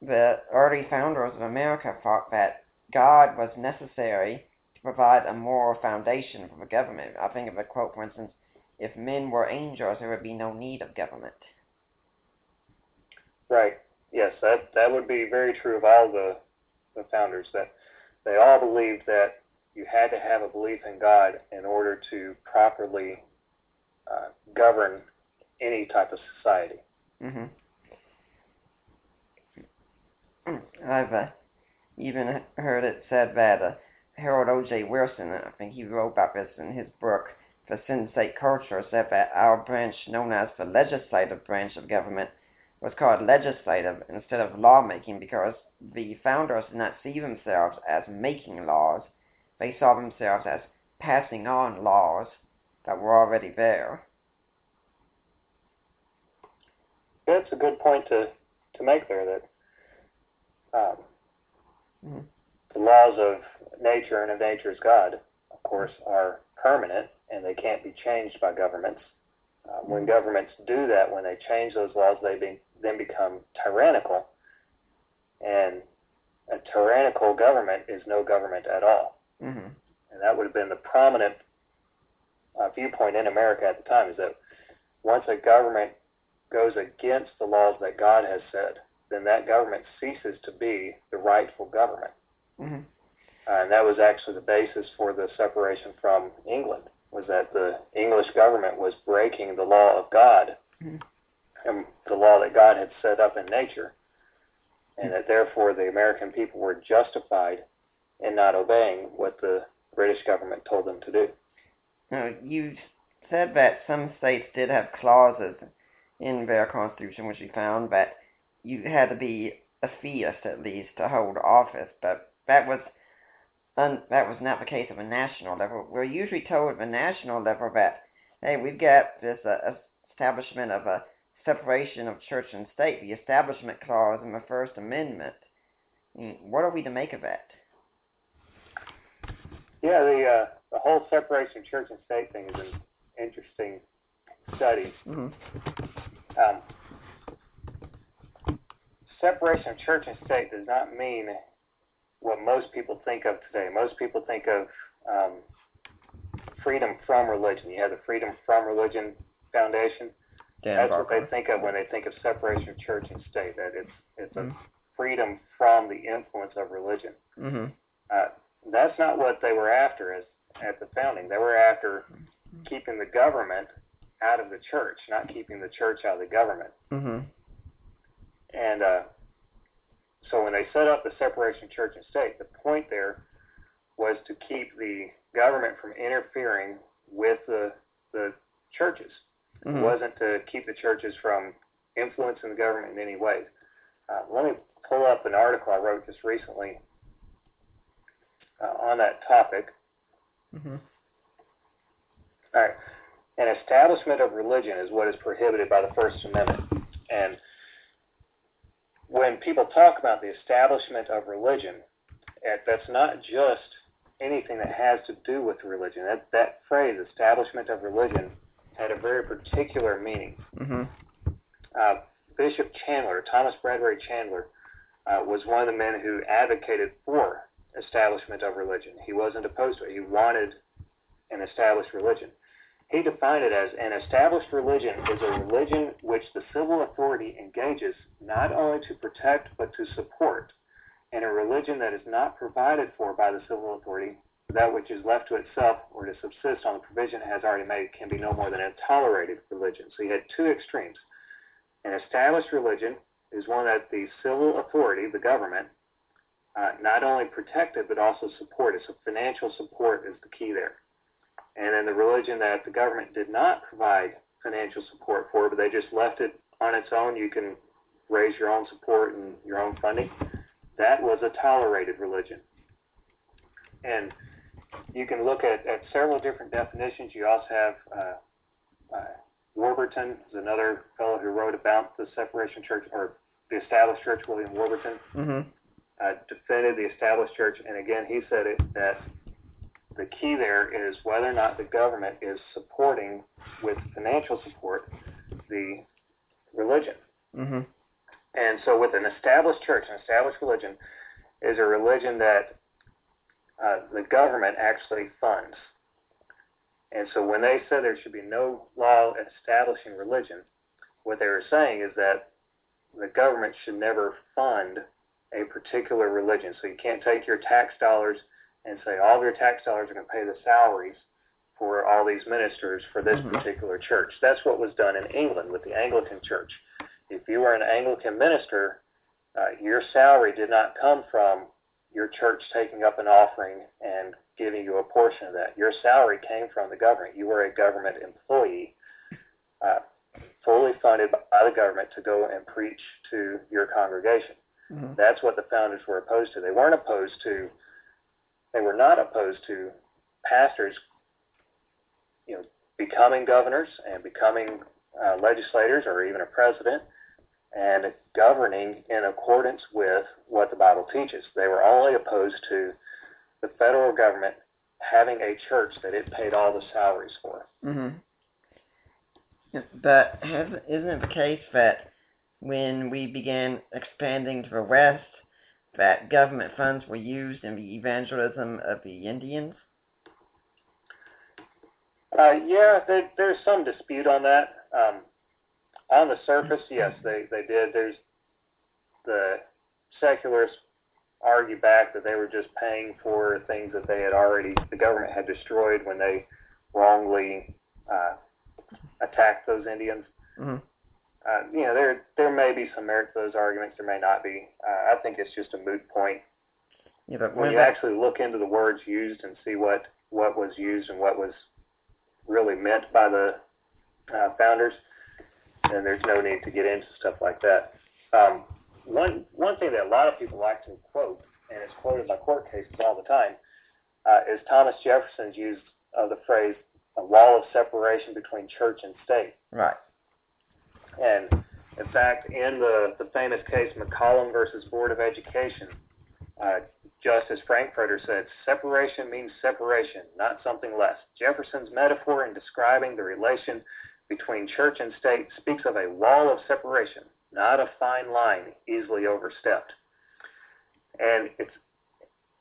the early founders of America thought that God was necessary to provide a moral foundation for the government. I think of a quote, for instance, if men were angels, there would be no need of government.
Right. Yes, that that would be very true of all the the founders that they all believed that you had to have a belief in God in order to properly uh, govern any type of society.
Mhm. I've uh, even heard it said that uh, Harold O.J. Wilson, I think he wrote about this in his book, "The Sensate Culture, said that our branch, known as the legislative branch of government, was called legislative instead of lawmaking because the founders did not see themselves as making laws. They saw themselves as passing on laws that were already there.
that's a good point to, to make there that um, mm-hmm. the laws of nature and of nature's God, of course, are permanent and they can't be changed by governments. Uh, when mm-hmm. governments do that, when they change those laws, they be, then become tyrannical. And a tyrannical government is no government at all. Mm-hmm. And that would have been the prominent uh, viewpoint in America at the time is that once a government goes against the laws that God has said, then that government ceases to be the rightful government. Mm-hmm. Uh, and that was actually the basis for the separation from England, was that the English government was breaking the law of God mm-hmm. and the law that God had set up in nature, and that therefore the American people were justified in not obeying what the British government told them to do.
Now, you said that some states did have clauses in their constitution, which he found that you had to be a theist at least to hold office, but that was un, that was not the case at a national level. We're usually told at the national level that hey, we've got this uh, establishment of a separation of church and state, the Establishment Clause in the First Amendment. Mm, what are we to make of
that? Yeah, the uh, the whole separation of church and state thing is an interesting study. Mm-hmm. Um, separation of church and state does not mean what most people think of today. Most people think of um, freedom from religion. You have the Freedom From Religion Foundation. Dan That's Barker. what they think of when they think of separation of church and state. That it's it's mm-hmm. a freedom from the influence of religion. Mm-hmm. Uh, that's not what they were after as at the founding. They were after mm-hmm. keeping the government out of the church, not keeping the church out of the government. Mm-hmm. And uh, so when they set up the separation church and state, the point there was to keep the government from interfering with the the churches. Mm-hmm. It wasn't to keep the churches from influencing the government in any way. Uh, let me pull up an article I wrote just recently uh, on that topic. Mm-hmm. All right an establishment of religion is what is prohibited by the First Amendment. And when people talk about the establishment of religion, that's not just anything that has to do with religion. That that phrase, establishment of religion, had a very particular meaning. Mm-hmm. Uh, Bishop Chandler, Thomas Bradbury Chandler, uh, was one of the men who advocated for establishment of religion. He wasn't opposed to it. He wanted an established religion. He defined it as an established religion is a religion which the civil authority engages not only to protect but to support, and a religion that is not provided for by the civil authority, that which is left to itself or to subsist on the provision it has already made can be no more than a tolerated religion. So you had two extremes. An established religion is one that the civil authority, the government, uh, not only protected but also supported. So financial support is the key there and then the religion that the government did not provide financial support for, but they just left it on its own. You can raise your own support and your own funding. That was a tolerated religion. And you can look at, at several different definitions. You also have uh, uh, Warburton, is another fellow who wrote about the separation church or the established church, William Warburton, mm-hmm. uh, defended the established church. And again, he said it, that the key there is whether or not the government is supporting with financial support the religion. Mm-hmm. And so, with an established church, an established religion, is a religion that uh, the government actually funds. And so, when they said there should be no law establishing religion, what they were saying is that the government should never fund a particular religion. So, you can't take your tax dollars and say all of your tax dollars are going to pay the salaries for all these ministers for this mm-hmm. particular church. That's what was done in England with the Anglican Church. If you were an Anglican minister, uh, your salary did not come from your church taking up an offering and giving you a portion of that. Your salary came from the government. You were a government employee, uh, fully funded by the government to go and preach to your congregation. Mm-hmm. That's what the founders were opposed to. They weren't opposed to they were not opposed to pastors, you know, becoming governors and becoming uh, legislators or even a president and governing in accordance with what the Bible teaches. They were only opposed to the federal government having a church that it paid all the salaries for.
Mm-hmm. But isn't it the case that when we began expanding to the West, that government funds were used in the evangelism of the Indians?
Uh, yeah, there, there's some dispute on that. Um, on the surface, yes, they, they did. There's the secularists argue back that they were just paying for things that they had already the government had destroyed when they wrongly uh, attacked those Indians. Mm-hmm uh, you know, there there may be some merit to those arguments. There may not be. Uh, I think it's just a moot point. Yeah, but when you that... actually look into the words used and see what what was used and what was really meant by the uh, founders, then there's no need to get into stuff like that. Um, one one thing that a lot of people like to quote, and it's quoted by court cases all the time, uh, is Thomas Jefferson's use of the phrase "a wall of separation between church and state."
Right
and in fact, in the, the famous case McCollum versus Board of Education, uh, Justice Frankfurter said, separation means separation, not something less. Jefferson's metaphor in describing the relation between church and state speaks of a wall of separation, not a fine line easily overstepped. And it's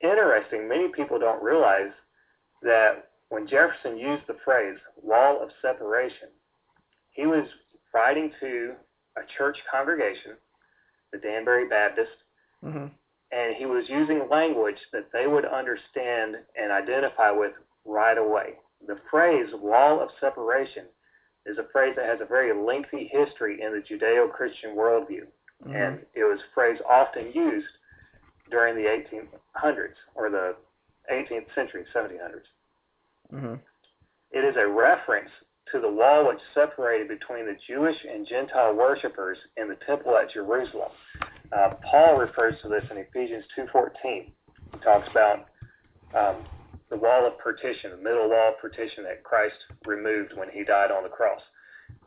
interesting, many people don't realize that when Jefferson used the phrase wall of separation, he was Writing to a church congregation, the Danbury Baptist, mm-hmm. and he was using language that they would understand and identify with right away. The phrase wall of separation is a phrase that has a very lengthy history in the Judeo Christian worldview, mm-hmm. and it was a phrase often used during the 1800s or the 18th century, 1700s. Mm-hmm. It is a reference to the wall which separated between the Jewish and Gentile worshippers in the temple at Jerusalem. Uh, Paul refers to this in Ephesians 2.14. He talks about um, the wall of partition, the middle wall of partition that Christ removed when he died on the cross.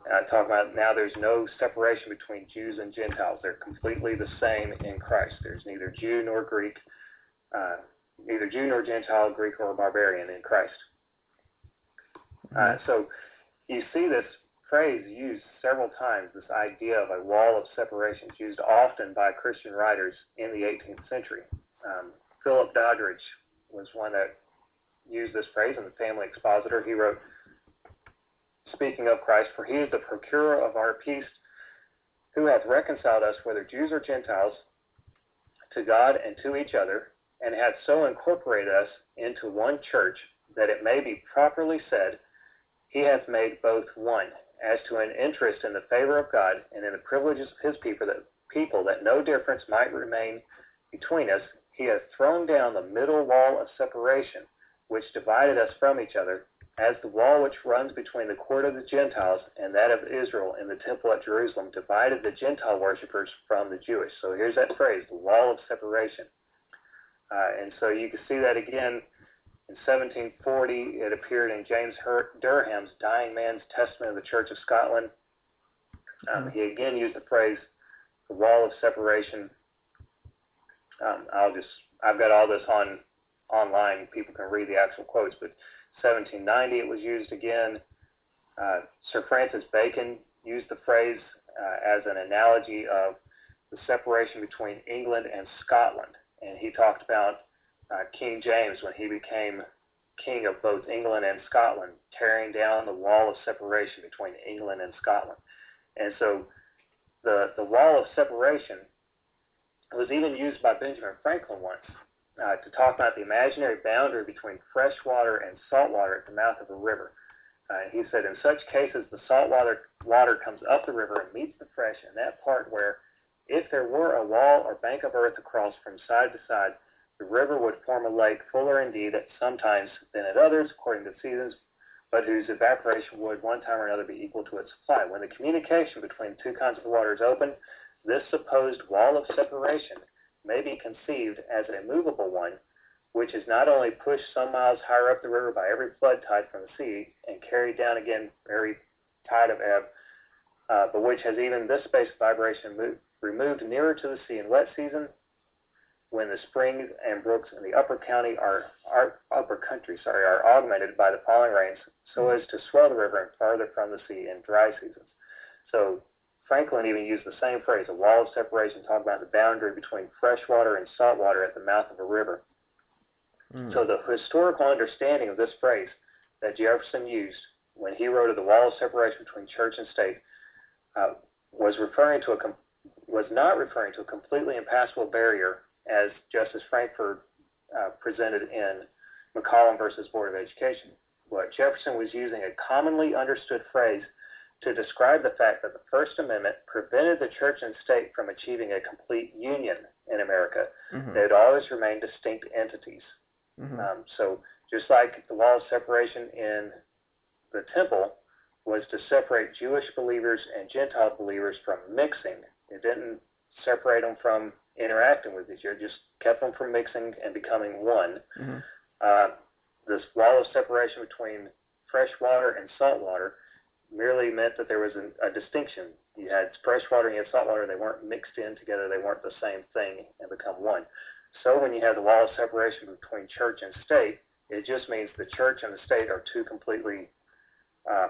And I talk about now there's no separation between Jews and Gentiles. They're completely the same in Christ. There's neither Jew nor Greek, uh, neither Jew nor Gentile, Greek or barbarian in Christ. Uh, so you see this phrase used several times, this idea of a wall of separation, it's used often by Christian writers in the 18th century. Um, Philip Doddridge was one that used this phrase in the Family Expositor. He wrote, speaking of Christ, for he is the procurer of our peace, who hath reconciled us, whether Jews or Gentiles, to God and to each other, and hath so incorporated us into one church that it may be properly said, he hath made both one, as to an interest in the favor of God and in the privileges of his people that, people, that no difference might remain between us, he hath thrown down the middle wall of separation, which divided us from each other, as the wall which runs between the court of the Gentiles and that of Israel in the temple at Jerusalem divided the Gentile worshippers from the Jewish. So here's that phrase, the wall of separation. Uh, and so you can see that again in 1740, it appeared in James Durham's Dying Man's Testament of the Church of Scotland. Um, he again used the phrase the wall of separation. Um, I'll just I've got all this on online. People can read the actual quotes, but 1790 it was used again. Uh, Sir Francis Bacon used the phrase uh, as an analogy of the separation between England and Scotland, and he talked about uh, king James when he became king of both England and Scotland, tearing down the wall of separation between England and Scotland. And so the, the wall of separation was even used by Benjamin Franklin once uh, to talk about the imaginary boundary between fresh water and salt water at the mouth of a river. Uh, he said, in such cases, the salt water, water comes up the river and meets the fresh in that part where, if there were a wall or bank of earth across from side to side, the river would form a lake fuller indeed at some times than at others, according to seasons, but whose evaporation would one time or another be equal to its supply. When the communication between two kinds of water is open, this supposed wall of separation may be conceived as a movable one, which is not only pushed some miles higher up the river by every flood tide from the sea and carried down again every tide of ebb, uh, but which has even this space of vibration moved, removed nearer to the sea in wet season when the springs and brooks in the upper county are, are upper country, sorry, are augmented by the falling rains so mm-hmm. as to swell the river and farther from the sea in dry seasons. So Franklin even used the same phrase, a wall of separation, talking about the boundary between fresh water and salt water at the mouth of a river. Mm. So the historical understanding of this phrase that Jefferson used when he wrote of the wall of separation between church and state uh, was referring to a com- was not referring to a completely impassable barrier as Justice Frankfurt uh, presented in McCollum versus Board of Education. What Jefferson was using a commonly understood phrase to describe the fact that the First Amendment prevented the church and state from achieving a complete union in America. Mm-hmm. They would always remain distinct entities. Mm-hmm. Um, so, just like the law of separation in the temple was to separate Jewish believers and Gentile believers from mixing, it didn't separate them from interacting with each other, just kept them from mixing and becoming one.
Mm-hmm.
Uh, this wall of separation between fresh water and salt water merely meant that there was an, a distinction. You had fresh water and you had salt water, they weren't mixed in together, they weren't the same thing and become one. So when you have the wall of separation between church and state, it just means the church and the state are two completely uh,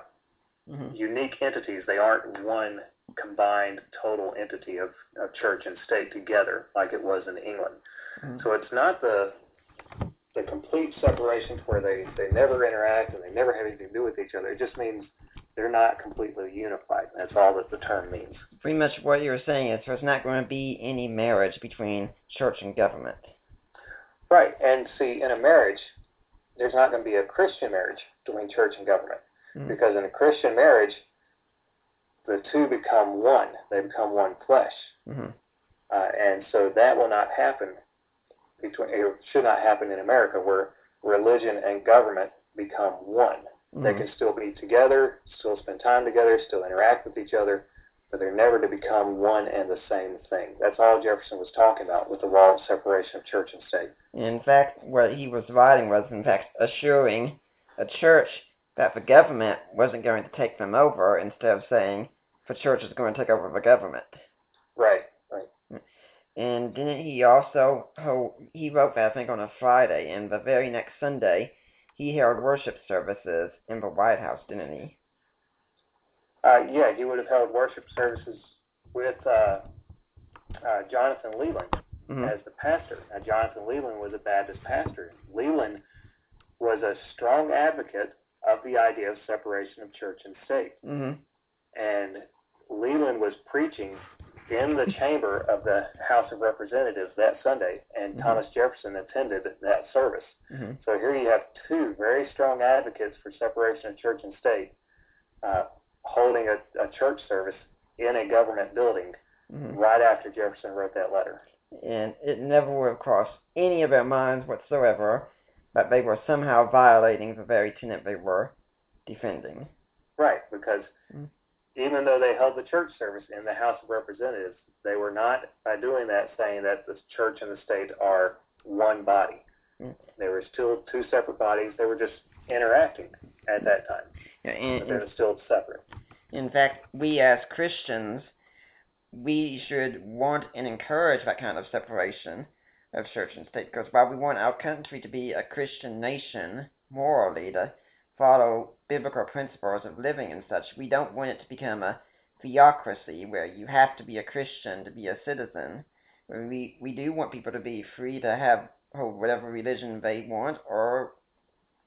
mm-hmm. unique entities. They aren't one combined total entity of, of church and state together like it was in England. Mm-hmm. So it's not the the complete separation where they, they never interact and they never have anything to do with each other. It just means they're not completely unified. That's all that the term means.
Pretty much what you are saying is there's not going to be any marriage between church and government.
Right. And see, in a marriage, there's not going to be a Christian marriage between church and government. Mm-hmm. Because in a Christian marriage, the two become one. They become one flesh.
Mm-hmm.
Uh, and so that will not happen between, it should not happen in America where religion and government become one. Mm-hmm. They can still be together, still spend time together, still interact with each other, but they're never to become one and the same thing. That's all Jefferson was talking about with the wall of separation of church and state.
In fact, what he was writing was, in fact, assuring a church that the government wasn't going to take them over instead of saying the church is going to take over the government.
Right, right.
And didn't he also, he wrote that, I think, on a Friday, and the very next Sunday, he held worship services in the White House, didn't he?
Uh, yeah, he would have held worship services with uh, uh, Jonathan Leland mm-hmm. as the pastor. Now, Jonathan Leland was a Baptist pastor. Leland was a strong advocate of the idea of separation of church and state.
Mm-hmm.
And Leland was preaching in the chamber of the House of Representatives that Sunday, and mm-hmm. Thomas Jefferson attended that service. Mm-hmm. So here you have two very strong advocates for separation of church and state uh, holding a, a, church service in a government building mm-hmm. right after Jefferson wrote that letter.
And it never would have crossed any of our minds whatsoever but they were somehow violating the very tenet they were defending.
Right, because mm-hmm. even though they held the church service in the House of Representatives, they were not, by doing that, saying that the church and the state are one body. Mm-hmm. They were still two separate bodies. They were just interacting at that time.
Yeah, and,
but they were still separate.
In fact, we as Christians, we should want and encourage that kind of separation of church and state. Because while we want our country to be a Christian nation, morally, to follow biblical principles of living and such, we don't want it to become a theocracy where you have to be a Christian to be a citizen. We, we do want people to be free to have hold whatever religion they want or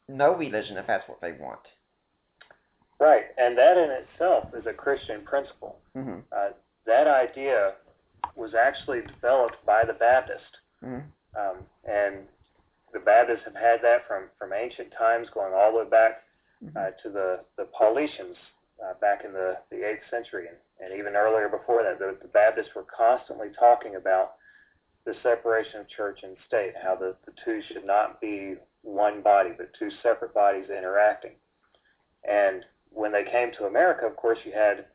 no religion if that's what they want.
Right, and that in itself is a Christian principle.
Mm-hmm.
Uh, that idea was actually developed by the Baptist. Mm-hmm. Um, and the Baptists have had that from, from ancient times, going all the way back mm-hmm. uh, to the, the Paulicians uh, back in the, the 8th century and, and even earlier before that. The, the Baptists were constantly talking about the separation of church and state, how the, the two should not be one body, but two separate bodies interacting. And when they came to America, of course, you had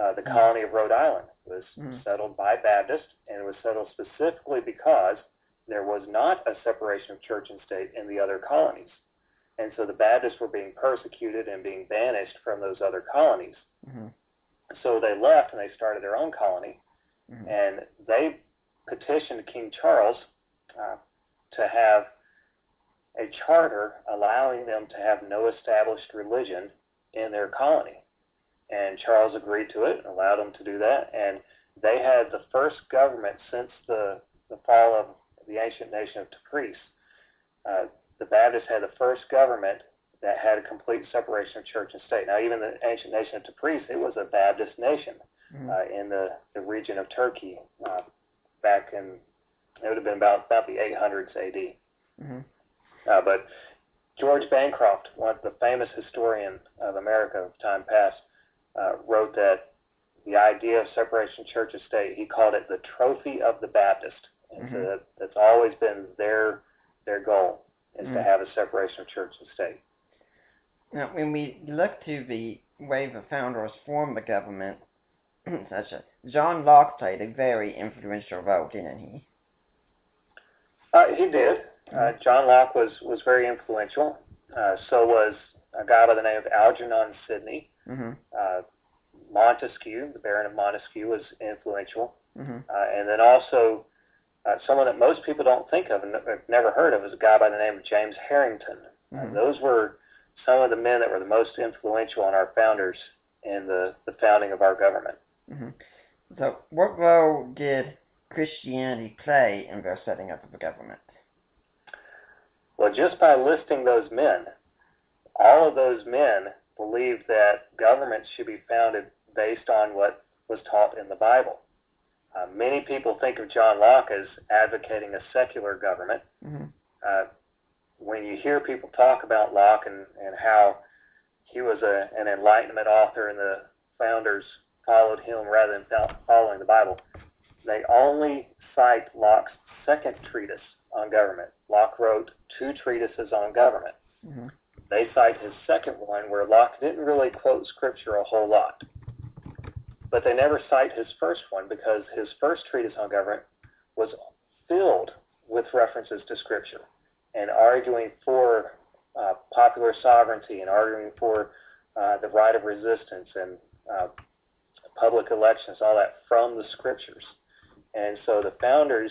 uh, the mm-hmm. colony of Rhode Island was mm. settled by Baptists, and it was settled specifically because there was not a separation of church and state in the other colonies. And so the Baptists were being persecuted and being banished from those other colonies.
Mm-hmm.
So they left and they started their own colony. Mm-hmm. And they petitioned King Charles uh, to have a charter allowing them to have no established religion in their colony. And Charles agreed to it and allowed them to do that. And they had the first government since the, the fall of the ancient nation of Tabriz. Uh, the Baptists had the first government that had a complete separation of church and state. Now, even the ancient nation of Tabriz, it was a Baptist nation mm-hmm. uh, in the, the region of Turkey uh, back in, it would have been about, about the 800s AD.
Mm-hmm. Uh,
but George Bancroft, one of the famous historian of America of time past, uh, wrote that the idea of separation church and state. He called it the trophy of the Baptist. And mm-hmm. so that's always been their their goal is mm-hmm. to mm. have a separation of church and state.
Now, when we look to the way the founders formed the government, <clears throat> such as John Locke played a very influential role, didn't he?
Uh, he did. Uh, mm-hmm. John Locke was was very influential. Uh, so was a guy by the name of Algernon Sidney.
Mm-hmm.
Uh, Montesquieu, the Baron of Montesquieu, was influential. Mm-hmm. Uh, and then also, uh, someone that most people don't think of and have never heard of is a guy by the name of James Harrington. Uh, mm-hmm. those were some of the men that were the most influential in our founders in the, the founding of our government.
Mm-hmm. So, what role did Christianity play in their setting up of the government?
Well, just by listing those men, all of those men believed that governments should be founded based on what was taught in the Bible. Uh, many people think of John Locke as advocating a secular government.
Mm-hmm.
Uh, when you hear people talk about Locke and, and how he was a, an Enlightenment author and the founders followed him rather than following the Bible, they only cite Locke's second treatise on government. Locke wrote two treatises on government.
Mm-hmm.
They cite his second one where Locke didn't really quote scripture a whole lot but they never cite his first one because his first treatise on government was filled with references to Scripture and arguing for uh, popular sovereignty and arguing for uh, the right of resistance and uh, public elections, all that from the Scriptures. And so the founders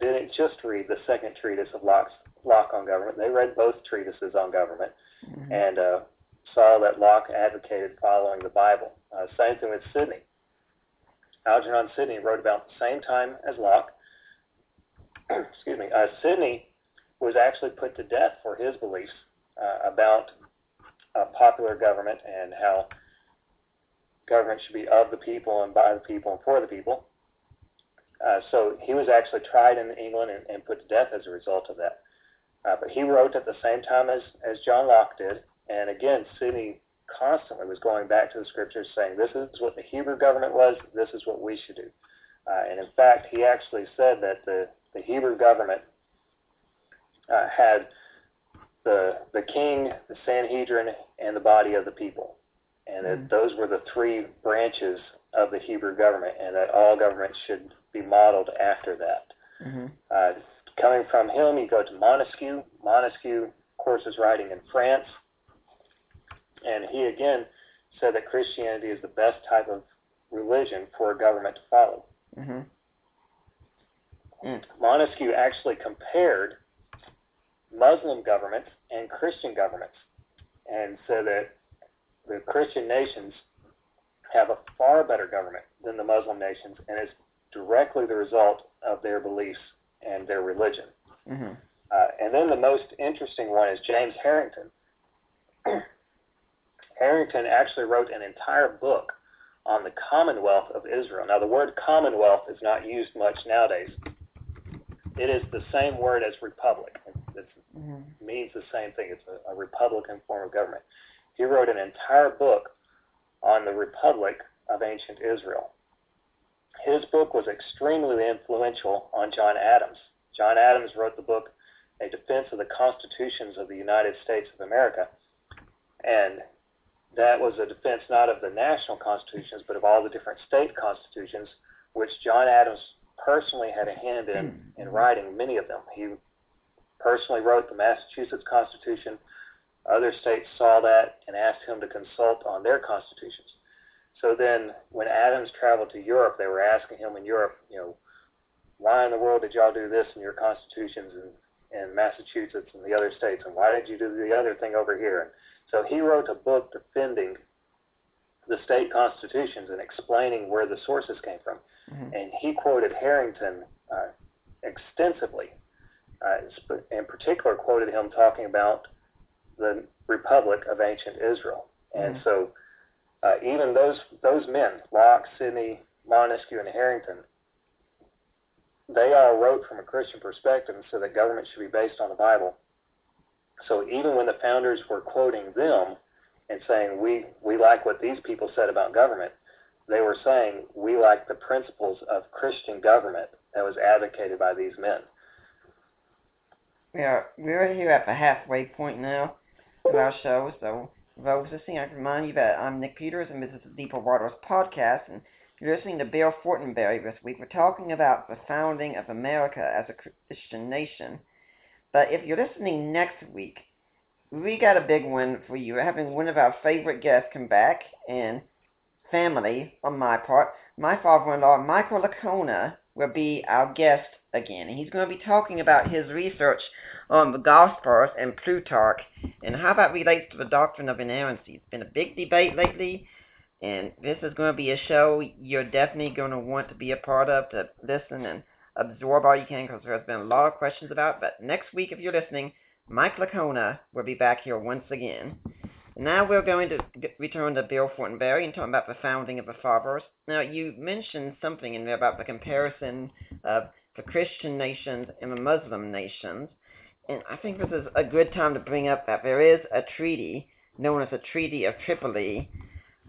didn't just read the second treatise of Locke's, Locke on government, they read both treatises on government mm-hmm. and uh, saw that Locke advocated following the Bible. Uh, same thing with Sidney. Algernon Sidney wrote about the same time as Locke. <clears throat> Excuse me. Uh, Sidney was actually put to death for his beliefs uh, about uh, popular government and how government should be of the people and by the people and for the people. Uh, so he was actually tried in England and, and, put to death as a result of that. Uh, but he wrote at the same time as, as John Locke did. And again, Sidney constantly was going back to the scriptures saying, This is what the Hebrew government was, this is what we should do. Uh, and in fact, he actually said that the, the Hebrew government uh, had the, the king, the Sanhedrin, and the body of the people. And that hmm. those were the three branches of the Hebrew government, and that all governments should be modeled after that.
Mm-hmm. Uh,
coming from him, you go to Montesquieu. Montesquieu, of course, is writing in France. And he again said that Christianity is the best type of religion for a government to follow.
Mm-hmm. Mm.
Montesquieu actually compared Muslim governments and Christian governments and said that the Christian nations have a far better government than the Muslim nations and it's directly the result of their beliefs and their religion.
Mm-hmm.
Uh, and then the most interesting one is James Harrington. <clears throat> Harrington actually wrote an entire book on the Commonwealth of Israel. Now, the word Commonwealth is not used much nowadays. It is the same word as republic. It mm-hmm. means the same thing. It's a, a republican form of government. He wrote an entire book on the Republic of Ancient Israel. His book was extremely influential on John Adams. John Adams wrote the book, A Defense of the Constitutions of the United States of America. And that was a defense not of the national constitutions, but of all the different state constitutions, which John Adams personally had a hand in hmm. in writing many of them. He personally wrote the Massachusetts Constitution. Other states saw that and asked him to consult on their constitutions. So then, when Adams traveled to Europe, they were asking him in Europe, you know, why in the world did y'all do this in your constitutions and in Massachusetts and the other states, and why did you do the other thing over here? So he wrote a book defending the state constitutions and explaining where the sources came from. Mm-hmm. And he quoted Harrington uh, extensively, uh, in particular, quoted him talking about the Republic of Ancient Israel. Mm-hmm. And so uh, even those, those men, Locke, Sidney, Montesquieu, and Harrington, they all wrote from a Christian perspective and so said that government should be based on the Bible. So even when the founders were quoting them and saying, we, we like what these people said about government, they were saying, we like the principles of Christian government that was advocated by these men.
We are, we are here at the halfway point now of our show, so folks listening, I remind you that I'm Nick Peters and this is the Deeper Waters podcast, and you're listening to Bill Fortenberry this week. We're talking about the founding of America as a Christian nation. But if you're listening next week, we got a big one for you. We're having one of our favorite guests come back and family on my part. My father-in-law, Michael Licona, will be our guest again. And he's going to be talking about his research on the Gospels and Plutarch and how that relates to the doctrine of inerrancy. It's been a big debate lately, and this is going to be a show you're definitely going to want to be a part of to listen and absorb all you can because there's been a lot of questions about. But next week, if you're listening, Mike Licona will be back here once again. Now we're going to return to Bill Fortenberry and talk about the founding of the Fathers. Now, you mentioned something in there about the comparison of the Christian nations and the Muslim nations. And I think this is a good time to bring up that there is a treaty known as the Treaty of Tripoli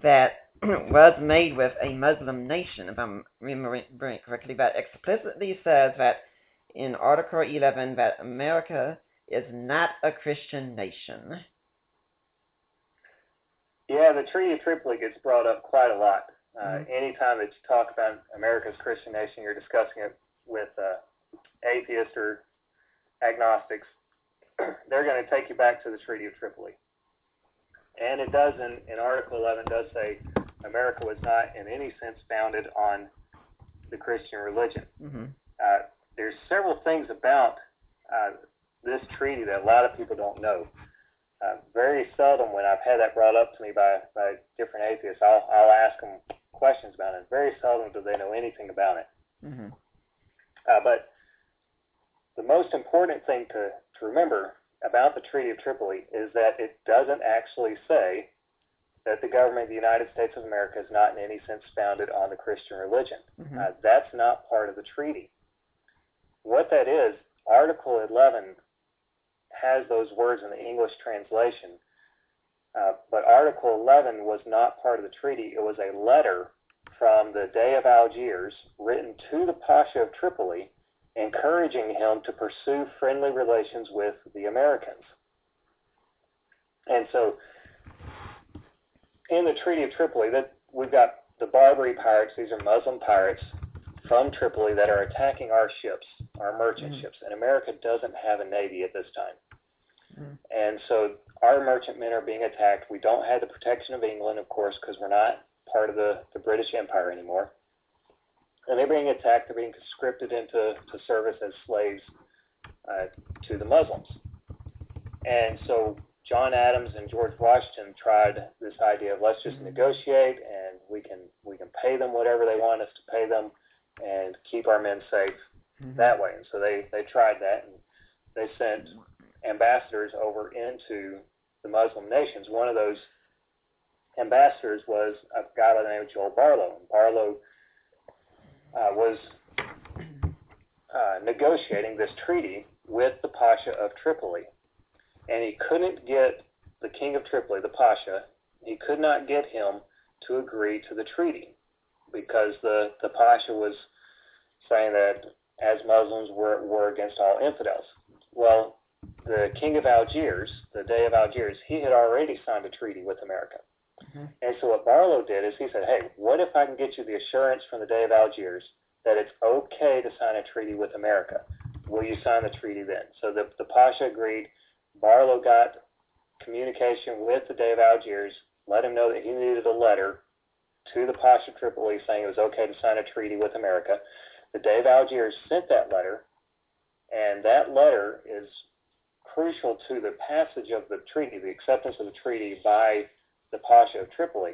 that <clears throat> was made with a Muslim nation, if I'm remembering correctly, but explicitly says that in Article 11 that America is not a Christian nation.
Yeah, the Treaty of Tripoli gets brought up quite a lot. Uh, mm-hmm. Anytime that you talk about America's Christian nation, you're discussing it with uh, atheists or agnostics. <clears throat> They're going to take you back to the Treaty of Tripoli. And it does, in, in Article 11, does say America was not in any sense founded on the Christian religion.
Mm-hmm.
Uh, there's several things about uh, this treaty that a lot of people don't know. Uh, very seldom, when I've had that brought up to me by, by different atheists, I'll, I'll ask them questions about it. Very seldom do they know anything about it.
Mm-hmm. Uh,
but the most important thing to, to remember about the Treaty of Tripoli is that it doesn't actually say that the government of the United States of America is not in any sense founded on the Christian religion. Mm-hmm. Uh, that's not part of the treaty. What that is, Article 11 has those words in the English translation, uh, but Article 11 was not part of the treaty. It was a letter from the Dey of Algiers written to the Pasha of Tripoli encouraging him to pursue friendly relations with the Americans. And so in the Treaty of Tripoli, that we've got the Barbary pirates, these are Muslim pirates from Tripoli that are attacking our ships, our merchant mm-hmm. ships, and America doesn't have a navy at this time. Mm-hmm. And so our merchantmen are being attacked. We don't have the protection of England, of course, because we're not part of the, the British Empire anymore. And they're being attacked, they're being conscripted into to service as slaves uh, to the Muslims. And so John Adams and George Washington tried this idea of let's just mm-hmm. negotiate and we can we can pay them whatever they want us to pay them and keep our men safe mm-hmm. that way. And so they they tried that and they sent ambassadors over into the Muslim nations. One of those ambassadors was a guy by the name of Joel Barlow. And Barlow uh, was uh, negotiating this treaty with the Pasha of Tripoli and he couldn't get the king of Tripoli, the Pasha, he could not get him to agree to the treaty because the, the Pasha was saying that as Muslims were, were against all infidels. Well, the king of Algiers, the Dey of Algiers, he had already signed a treaty with America. Mm-hmm. And so what Barlow did is he said, hey, what if I can get you the assurance from the Dey of Algiers that it's okay to sign a treaty with America? Will you sign the treaty then? So the, the Pasha agreed Barlow got communication with the Dey of Algiers, let him know that he needed a letter to the Pasha Tripoli saying it was okay to sign a treaty with America. The Dey of Algiers sent that letter, and that letter is crucial to the passage of the treaty, the acceptance of the treaty by the Pasha of Tripoli.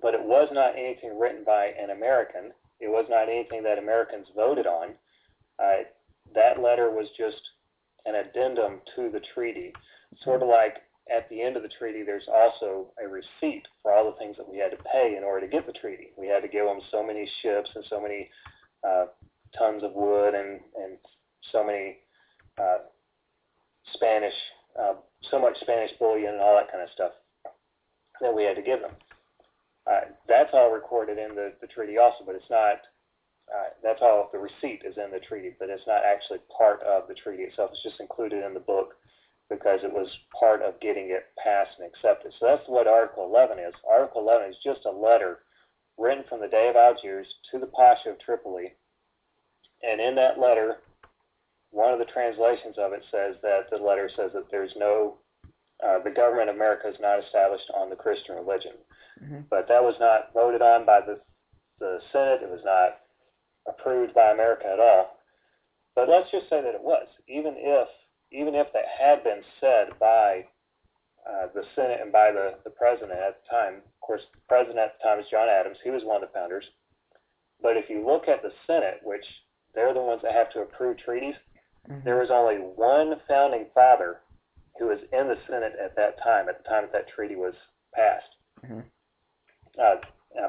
But it was not anything written by an American. It was not anything that Americans voted on. Uh, that letter was just an addendum to the treaty, sort of like at the end of the treaty, there's also a receipt for all the things that we had to pay in order to get the treaty. We had to give them so many ships and so many uh, tons of wood and, and so many uh, Spanish, uh, so much Spanish bullion and all that kind of stuff that we had to give them. Uh, that's all recorded in the, the treaty also, but it's not that's how the receipt is in the treaty, but it's not actually part of the treaty itself. It's just included in the book because it was part of getting it passed and accepted. So that's what Article 11 is. Article 11 is just a letter written from the Dey of Algiers to the Pasha of Tripoli. And in that letter, one of the translations of it says that the letter says that there's no, uh, the government of America is not established on the Christian religion. Mm-hmm. But that was not voted on by the, the Senate. It was not approved by America at all. But let's just say that it was, even if even if that had been said by uh, the Senate and by the, the president at the time. Of course, the president at the time is John Adams. He was one of the founders. But if you look at the Senate, which they're the ones that have to approve treaties, mm-hmm. there was only one founding father who was in the Senate at that time, at the time that that treaty was passed.
Mm-hmm. Uh,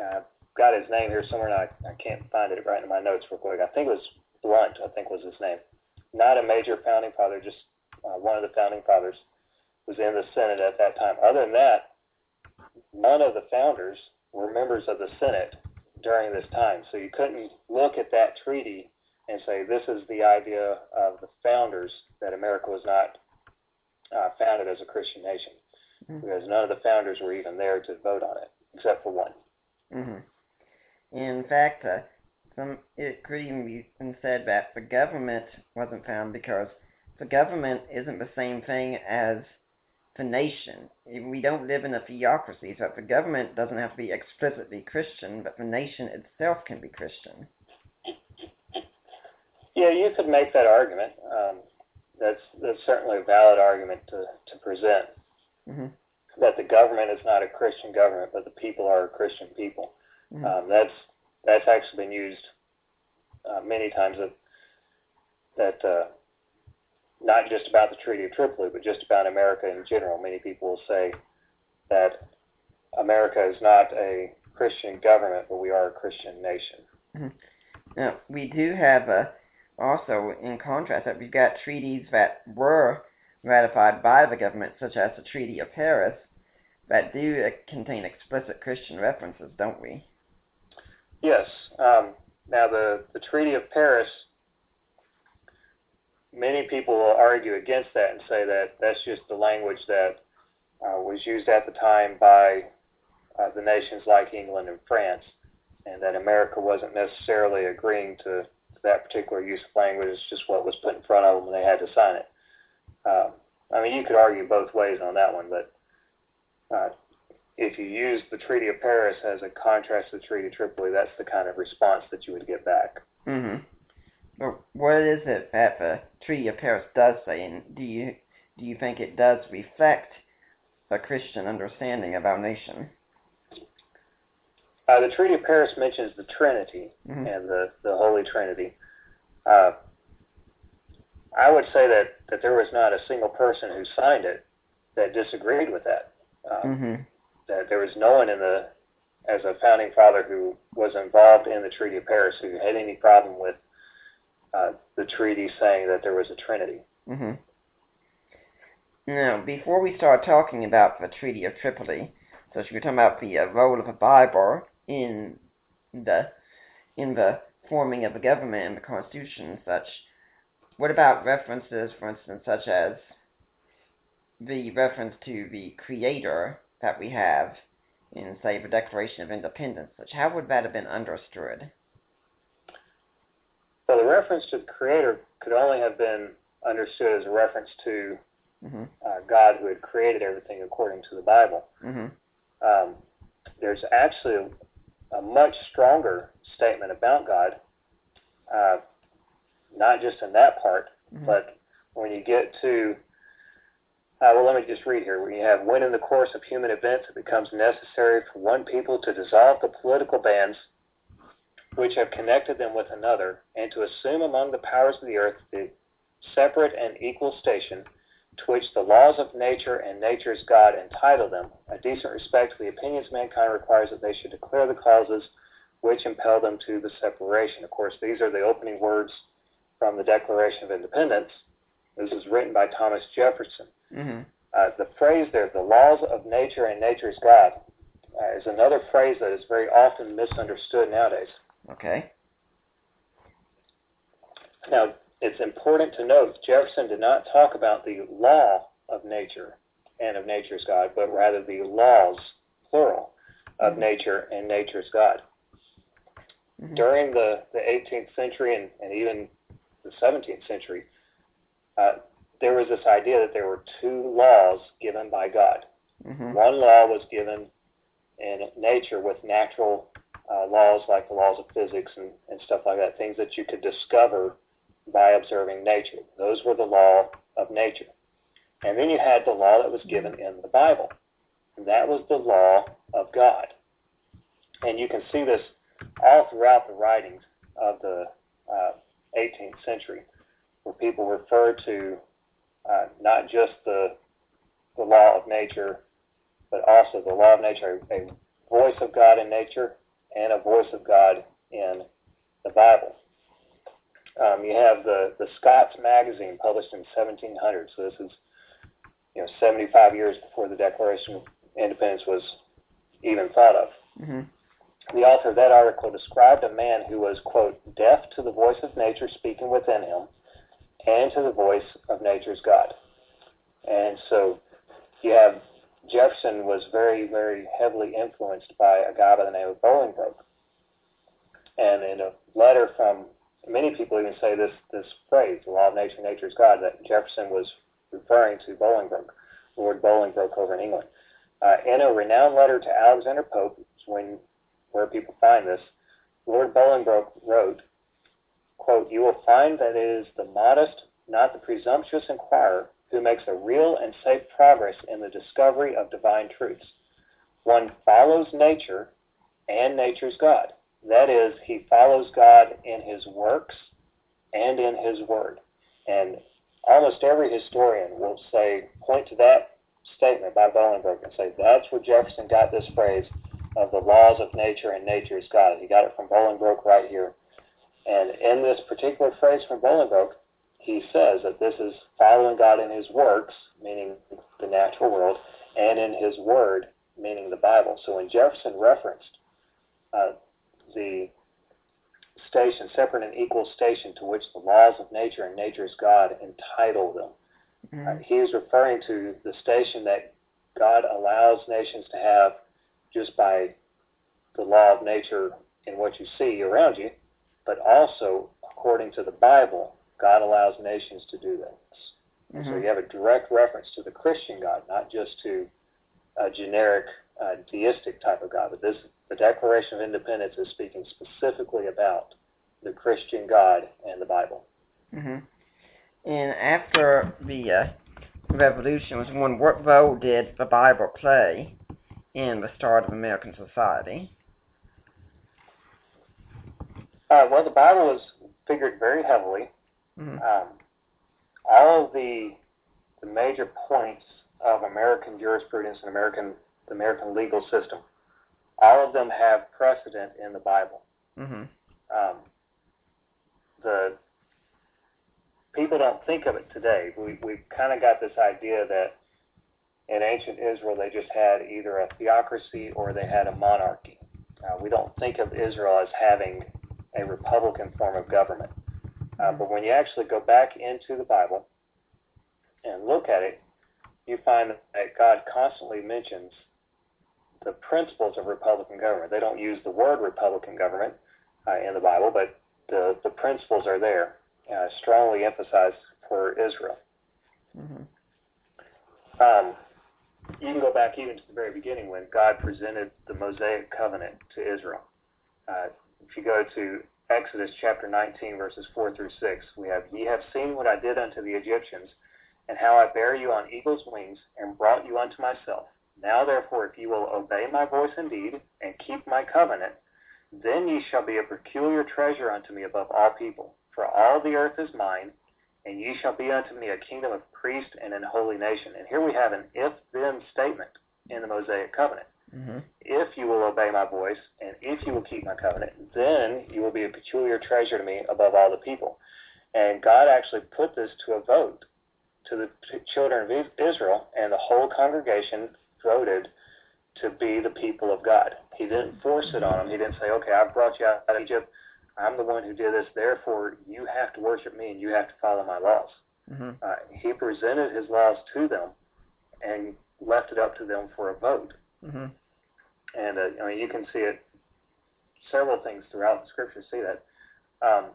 uh, got his name here somewhere, and I, I can't find it right in my notes real quick. I think it was Blount, I think was his name. Not a major founding father, just uh, one of the founding fathers was in the Senate at that time. Other than that, none of the founders were members of the Senate during this time. So you couldn't look at that treaty and say, this is the idea of the founders that America was not uh, founded as a Christian nation, mm-hmm. because none of the founders were even there to vote on it, except for one.
Mm-hmm. In fact, uh, some it could even be said that the government wasn't found because the government isn't the same thing as the nation. We don't live in a theocracy, so the government doesn't have to be explicitly Christian, but the nation itself can be Christian.
Yeah, you could make that argument. Um, that's that's certainly a valid argument to to present.
Mm-hmm.
That the government is not a Christian government, but the people are a Christian people. Mm-hmm. Um, that's that's actually been used uh, many times that that uh, not just about the Treaty of Tripoli, but just about America in general. Many people will say that America is not a Christian government, but we are a Christian nation.
Mm-hmm. Now we do have a uh, also in contrast that we've got treaties that were ratified by the government, such as the Treaty of Paris, that do uh, contain explicit Christian references, don't we?
Yes. Um, now, the, the Treaty of Paris, many people will argue against that and say that that's just the language that uh, was used at the time by uh, the nations like England and France, and that America wasn't necessarily agreeing to, that particular use of language. It's just what was put in front of them and they had to sign it. Um, I mean, you could argue both ways on that one, but uh, if you use the Treaty of Paris as a contrast to the Treaty of Tripoli, that's the kind of response that you would get back.
Mm-hmm. what is it that the Treaty of Paris does say, and do you do you think it does reflect a Christian understanding of our nation?
Uh, the Treaty of Paris mentions the Trinity mm-hmm. and the, the Holy Trinity. Uh, I would say that, that there was not a single person who signed it that disagreed with that. Uh, mm-hmm that there was no one in the as a founding father who was involved in the Treaty of Paris who had any problem with uh, the treaty saying that there was a Trinity.
Mm-hmm. Now, before we start talking about the Treaty of Tripoli, so we're talking about the uh, role of the Bible in the in the forming of a government and the Constitution and such. What about references, for instance, such as the reference to the Creator that we have in, say, the Declaration of Independence, which how would that have been understood?
Well, the reference to the Creator could only have been understood as a reference to mm-hmm. uh, God who had created everything according to the Bible. Mm-hmm. Um, there's actually a, a, much stronger statement about God, uh, not just in that part, mm-hmm. but when you get to uh, well, let me just read here. We have when in the course of human events it becomes necessary for one people to dissolve the political bands which have connected them with another, and to assume among the powers of the earth the separate and equal station to which the laws of nature and nature's God entitle them, a decent respect for the opinions of mankind requires that they should declare the causes which impel them to the separation. Of course, these are the opening words from the Declaration of Independence. This was written by Thomas Jefferson. Mm-hmm. Uh, the phrase there, the laws of nature and nature's God, uh, is another phrase that is very often misunderstood nowadays.
Okay.
Now, it's important to note Jefferson did not talk about the law of nature and of nature's God, but rather the laws, plural, of mm-hmm. nature and nature's God. Mm-hmm. During the, the 18th century and, and even the 17th century, uh, there was this idea that there were two laws given by God. Mm-hmm. One law was given in nature with natural uh, laws like the laws of physics and, and stuff like that, things that you could discover by observing nature. Those were the law of nature. And then you had the law that was given in the Bible. And that was the law of God. And you can see this all throughout the writings of the uh, 18th century where people refer to uh, not just the, the law of nature, but also the law of nature, a, voice of God in nature and a voice of God in the Bible. Um, you have the, the Scots Magazine published in 1700, so this is you know 75 years before the Declaration of Independence was even thought of. Mm-hmm. The author of that article described a man who was, quote, deaf to the voice of nature speaking within him and to the voice of nature's God. And so you have Jefferson was very, very heavily influenced by a guy by the name of Bolingbroke. And in a letter from many people even say this this phrase, the law of nature, nature's God, that Jefferson was referring to Bolingbroke, Lord Bolingbroke over in England. Uh, in a renowned letter to Alexander Pope, when where people find this, Lord Bolingbroke wrote, quote, you will find that it is the modest, not the presumptuous inquirer who makes a real and safe progress in the discovery of divine truths. One follows nature and nature's God. That is, he follows God in his works and in his word. And almost every historian will say, point to that statement by Bolingbroke and say, that's where Jefferson got this phrase of the laws of nature and nature's God. He got it from Bolingbroke right here and in this particular phrase from Bolingbroke, he says that this is following God in his works, meaning the natural world, and in his word, meaning the Bible. So when Jefferson referenced uh, the station, separate and equal station to which the laws of nature and nature's God entitle them, mm-hmm. uh, he is referring to the station that God allows nations to have just by the law of nature in what you see around you but also, according to the Bible, God allows nations to do this. Mm-hmm. So you have a direct reference to the Christian God, not just to a generic uh, deistic type of God. But this, the Declaration of Independence is speaking specifically about the Christian God and the Bible. Mm-hmm.
And after the uh, Revolution was won, what role did the Bible play in the start of American society?
Uh, well, the Bible is figured very heavily. Mm-hmm. Um, all of the the major points of American jurisprudence and American the American legal system, all of them have precedent in the Bible. Mm-hmm. Um, the people don't think of it today. We we've kind of got this idea that in ancient Israel they just had either a theocracy or they had a monarchy. Uh, we don't think of Israel as having a republican form of government. Uh, but when you actually go back into the Bible and look at it, you find that God constantly mentions the principles of republican government. They don't use the word republican government uh, in the Bible, but the, the principles are there, uh, strongly emphasized for Israel. Mm-hmm. Um, you can go back even to the very beginning when God presented the Mosaic covenant to Israel. Uh, if you go to Exodus chapter 19, verses 4 through 6, we have, Ye have seen what I did unto the Egyptians, and how I bare you on eagle's wings, and brought you unto myself. Now therefore, if ye will obey my voice indeed, and keep my covenant, then ye shall be a peculiar treasure unto me above all people. For all the earth is mine, and ye shall be unto me a kingdom of priests and an holy nation. And here we have an if then statement in the Mosaic covenant. Mm-hmm. If you will obey my voice, and if you will keep my covenant, then you will be a peculiar treasure to me above all the people. And God actually put this to a vote to the children of Israel, and the whole congregation voted to be the people of God. He didn't force it on them. He didn't say, okay, I brought you out of Egypt. I'm the one who did this. Therefore, you have to worship me and you have to follow my laws. Mm-hmm. Uh, he presented his laws to them and left it up to them for a vote. Mm-hmm. And uh, I mean, you can see it. Several things throughout the scripture see that. Um,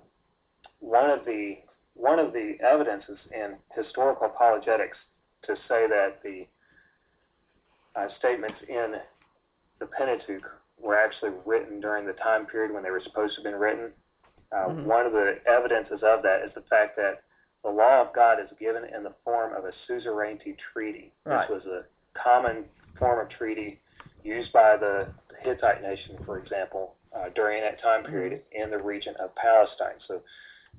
one of the one of the evidences in historical apologetics to say that the uh, statements in the Pentateuch were actually written during the time period when they were supposed to have been written. Uh, mm-hmm. One of the evidences of that is the fact that the law of God is given in the form of a suzerainty treaty. Right. This was a common form of treaty used by the Hittite nation, for example, uh, during that time period mm-hmm. in the region of Palestine. So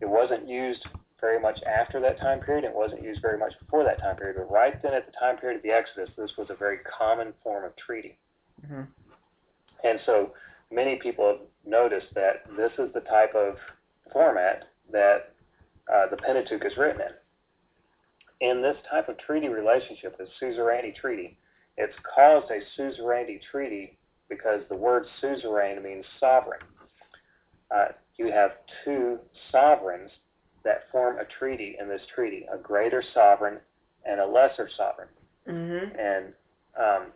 it wasn't used very much after that time period. It wasn't used very much before that time period. But right then, at the time period of the Exodus, this was a very common form of treaty. Mm-hmm. And so many people have noticed that this is the type of format that uh, the Pentateuch is written in. In this type of treaty relationship, the suzerainty treaty, it's caused a suzerainty treaty because the word suzerain means sovereign. Uh, you have two sovereigns that form a treaty in this treaty, a greater sovereign and a lesser sovereign. Mm-hmm. And um,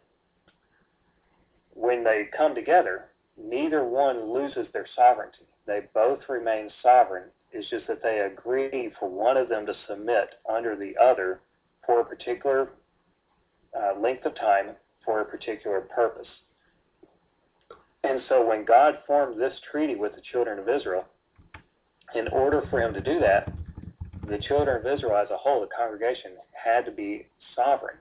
when they come together, neither one loses their sovereignty. They both remain sovereign. It's just that they agree for one of them to submit under the other for a particular uh, length of time for a particular purpose. And so when God formed this treaty with the children of Israel, in order for him to do that, the children of Israel as a whole, the congregation, had to be sovereign.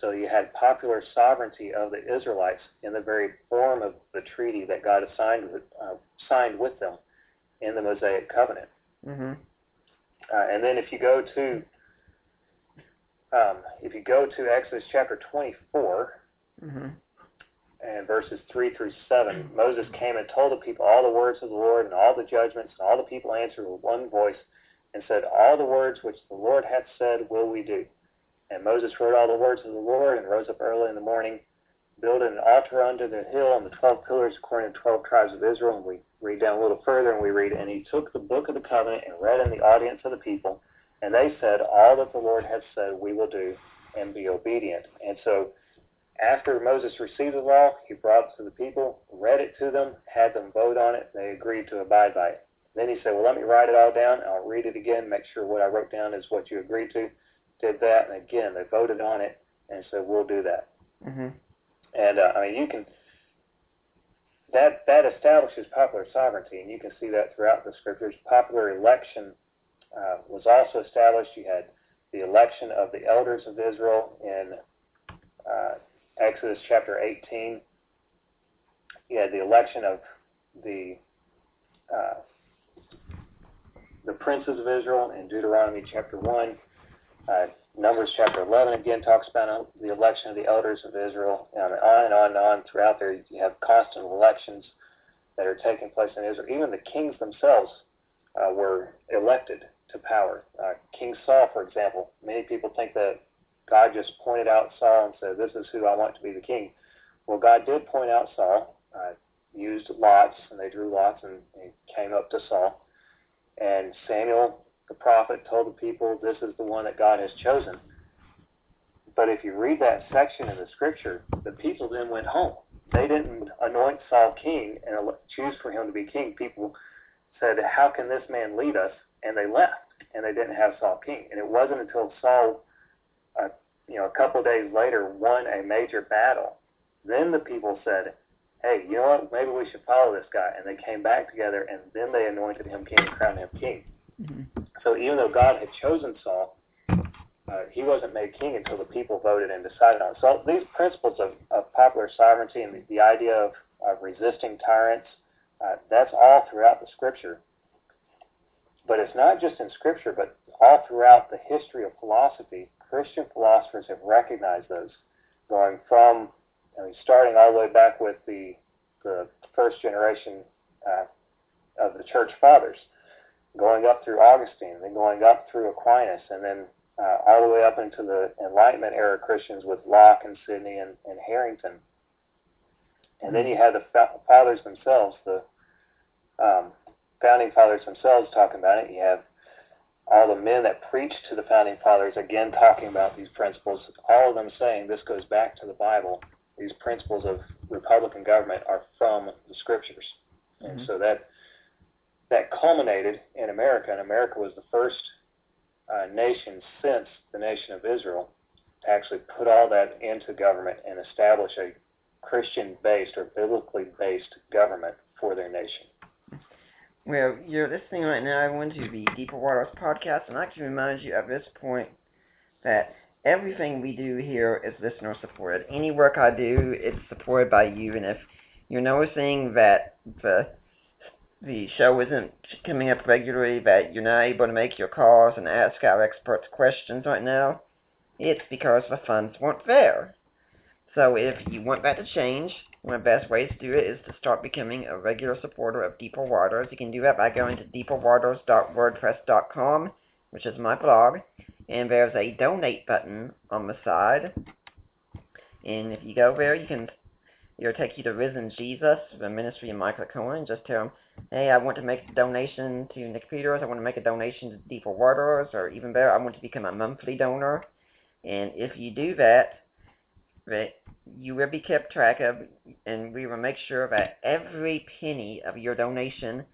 So you had popular sovereignty of the Israelites in the very form of the treaty that God assigned with, uh, signed with them in the Mosaic covenant. Mm-hmm. Uh, and then if you go to um, if you go to Exodus chapter 24 mm-hmm. and verses 3 through 7, Moses came and told the people all the words of the Lord and all the judgments, and all the people answered with one voice and said, All the words which the Lord hath said will we do. And Moses wrote all the words of the Lord and rose up early in the morning, built an altar unto the hill on the twelve pillars according to the twelve tribes of Israel. And we read down a little further and we read, And he took the book of the covenant and read in the audience of the people. And they said, All that the Lord has said, we will do and be obedient. And so after Moses received the law, he brought it to the people, read it to them, had them vote on it, they agreed to abide by it. Then he said, Well, let me write it all down. I'll read it again, make sure what I wrote down is what you agreed to. Did that, and again, they voted on it and said, We'll do that. Mm-hmm. And uh, I mean, you can. That, that establishes popular sovereignty, and you can see that throughout the scriptures. Popular election uh, was also established. You had the election of the elders of Israel in uh, Exodus chapter 18. You had the election of the uh, the princes of Israel in Deuteronomy chapter 1. Uh, Numbers chapter 11 again talks about uh, the election of the elders of Israel, and on and on and on throughout there. You have constant elections that are taking place in Israel. Even the kings themselves uh, were elected to power. Uh, King Saul, for example, many people think that God just pointed out Saul and said, This is who I want to be the king. Well, God did point out Saul, uh, used lots, and they drew lots, and it came up to Saul. And Samuel, the prophet, told the people, This is the one that God has chosen. But if you read that section in the scripture, the people then went home. They didn't anoint Saul king and choose for him to be king. People said, How can this man lead us? and they left, and they didn't have Saul king. And it wasn't until Saul, uh, you know, a couple days later, won a major battle, then the people said, "Hey, you know what? Maybe we should follow this guy." And they came back together, and then they anointed him king and crowned him king. Mm-hmm. So even though God had chosen Saul, uh, he wasn't made king until the people voted and decided on. So these principles of, of popular sovereignty and the, the idea of, of resisting tyrants, uh, that's all throughout the scripture. But it's not just in Scripture, but all throughout the history of philosophy, Christian philosophers have recognized those, going from, I mean, starting all the way back with the, the first generation uh, of the church fathers, going up through Augustine, then going up through Aquinas, and then uh, all the way up into the Enlightenment era Christians with Locke and Sidney and, and Harrington. And then you had the fathers themselves, the um, founding fathers themselves talking about it. You have all the men that preached to the founding fathers again talking about these principles, all of them saying this goes back to the Bible. These principles of republican government are from the scriptures. Mm-hmm. And so that that culminated in America, and America was the first uh, nation since the nation of Israel to actually put all that into government and establish a Christian based or biblically based government for their nation.
Well, you're listening right now everyone to the Deeper Waters podcast, and i can remind you at this point that everything we do here is listener supported. Any work I do is supported by you, and if you're noticing that the the show isn't coming up regularly, that you're not able to make your calls and ask our experts questions right now, it's because the funds weren't there. So if you want that to change, one of the best ways to do it is to start becoming a regular supporter of Deeper Waters. You can do that by going to deeperwaters.wordpress.com, which is my blog, and there's a donate button on the side. And if you go there, you can it'll take you to Risen Jesus, the ministry of Michael Licona. Just tell him, hey, I want to make a donation to Nick Peters. I want to make a donation to Deeper Waters, or even better, I want to become a monthly donor. And if you do that, that you will be kept track of, and we will make sure that every penny of your donation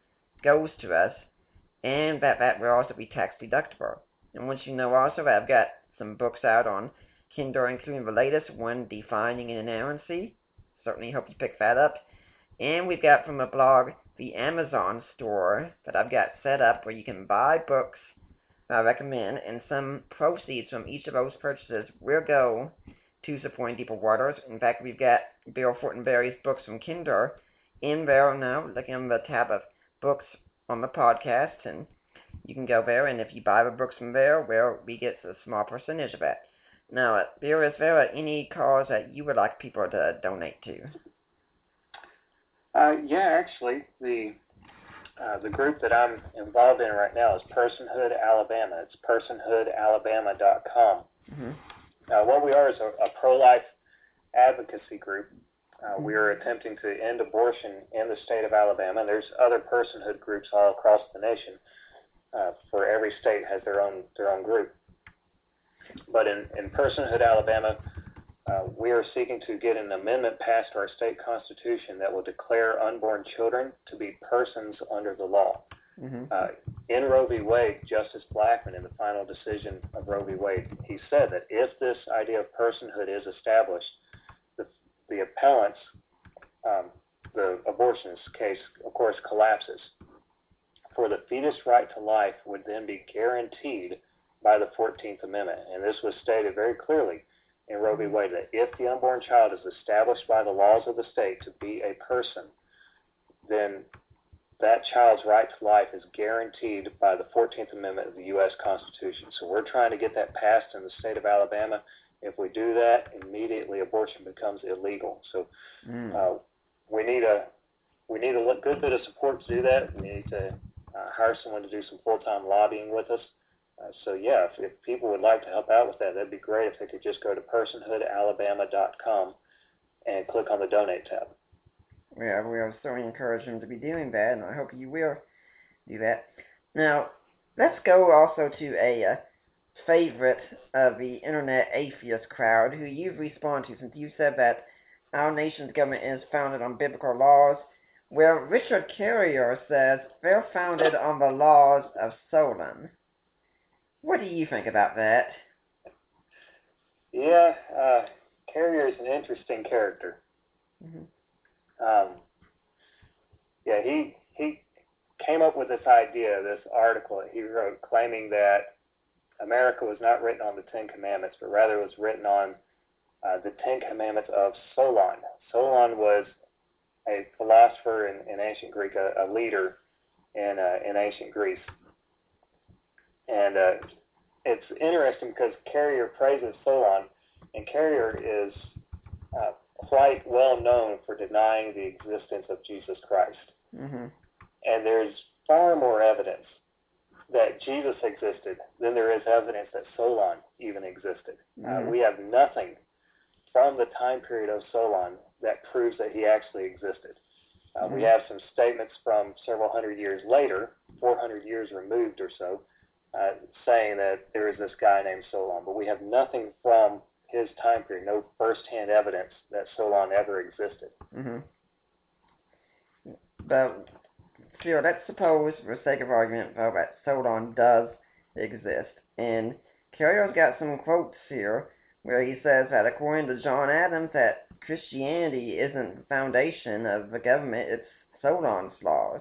goes to us, and that that will also be tax deductible. And once you know also I've got some books out on Kindle, including the latest one, Defining an Inerrancy. Certainly hope you pick that up. And we've got from a blog, the Amazon store that I've got set up where you can buy books I recommend, and some proceeds from each of those purchases will go to Supporting Deeper Waters. In fact, we've got Bill Fortenberry's books from Kindle in there now. Looking on the tab of books on the podcast, and you can go there. And if you buy the books from there, well, we get a small percentage of that. Now, uh, Bill, is there any cause that you would like people to donate to?
Uh, yeah, actually, the uh, the group that I'm involved in right now is Personhood Alabama. It's personhoodalabama.com. Mm-hmm. Uh, what we are is a, a pro life advocacy group. Uh, we are attempting to end abortion in the state of Alabama. There's other personhood groups all across the nation. Uh, for every state has their own their own group. But in, in personhood Alabama, uh, we are seeking to get an amendment passed to our state constitution that will declare unborn children to be persons under the law. Mm-hmm. Uh, in Roe v. Wade, Justice Blackmun, in the final decision of Roe v. Wade, he said that if this idea of personhood is established, the, the appellant's, um, the abortionist case, of course, collapses. For the fetus right to life would then be guaranteed by the 14th Amendment. And this was stated very clearly in Roe v. Wade that if the unborn child is established by the laws of the state to be a person, then that child's right to life is guaranteed by the 14th Amendment of the U.S. Constitution. So we're trying to get that passed in the state of Alabama. If we do that, immediately abortion becomes illegal. So mm. uh, we need a we need a good bit of support to do that. We need to uh, hire someone to do some full time lobbying with us. Uh, so yeah, if, if people would like to help out with that, that'd be great. If they could just go to personhoodalabama.com and click on the donate tab
we are will certainly encourage him to be doing that, and I hope you will do that. Now, let's go also to a uh, favorite of the internet atheist crowd who you've responded to since you said that our nation's government is founded on biblical laws. Well, Richard Carrier says they're founded on the laws of Solon. What do you think about that?
Yeah, uh, Carrier is an interesting character. Mm-hmm. Um, yeah, he he came up with this idea, this article that he wrote, claiming that America was not written on the Ten Commandments, but rather was written on uh, the Ten Commandments of Solon. Solon was a philosopher in, in ancient Greek, a, a leader in uh, in ancient Greece, and uh, it's interesting because Carrier praises Solon, and Carrier is uh, quite well known for denying the existence of Jesus Christ. Mm-hmm. And there's far more evidence that Jesus existed than there is evidence that Solon even existed. Uh, mm-hmm. Uh, we have nothing from the time period of Solon that proves that he actually existed. Uh, mm-hmm. We have some statements from several hundred years later, 400 years removed or so, uh, saying that there is this guy named Solon, but we have nothing from his time period, no firsthand evidence that Solon ever existed.
Mm-hmm. But still, let's suppose, for sake of argument, though, that Solon does exist. And Carrier's got some quotes here where he says that according to John Adams, that Christianity isn't the foundation of the government; it's Solon's laws.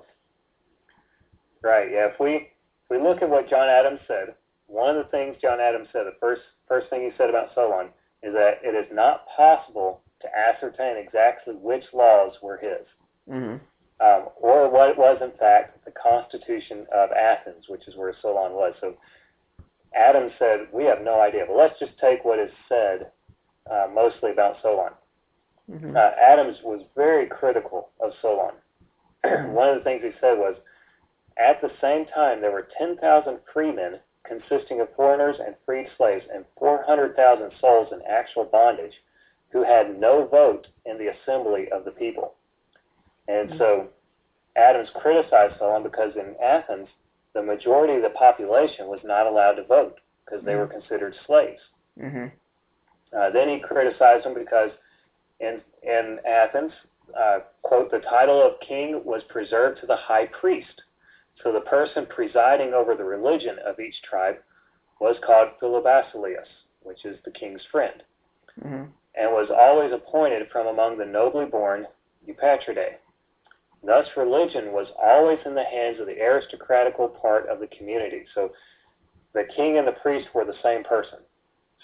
Right. Yeah. If we if we look at what John Adams said, one of the things John Adams said, the first first thing he said about Solon is that it is not possible to ascertain exactly which laws were his, mm-hmm. um, or what it was in fact the constitution of Athens, which is where Solon was. So Adam said, "We have no idea, but let's just take what is said uh, mostly about Solon." Mm-hmm. Uh, Adams was very critical of Solon. <clears throat> One of the things he said was, at the same time, there were 10,000 freemen consisting of foreigners and freed slaves, and 400,000 souls in actual bondage, who had no vote in the assembly of the people. And mm-hmm. so Adams criticized Solon because in Athens, the majority of the population was not allowed to vote because mm-hmm. they were mm-hmm. considered slaves. Mm-hmm. Uh, then he criticized him because in, in Athens, uh, quote, the title of king was preserved to the high priest so the person presiding over the religion of each tribe was called Philobasileus, which is the king's friend, mm-hmm. and was always appointed from among the nobly born Eupatridae. Thus, religion was always in the hands of the aristocratical part of the community. So the king and the priest were the same person.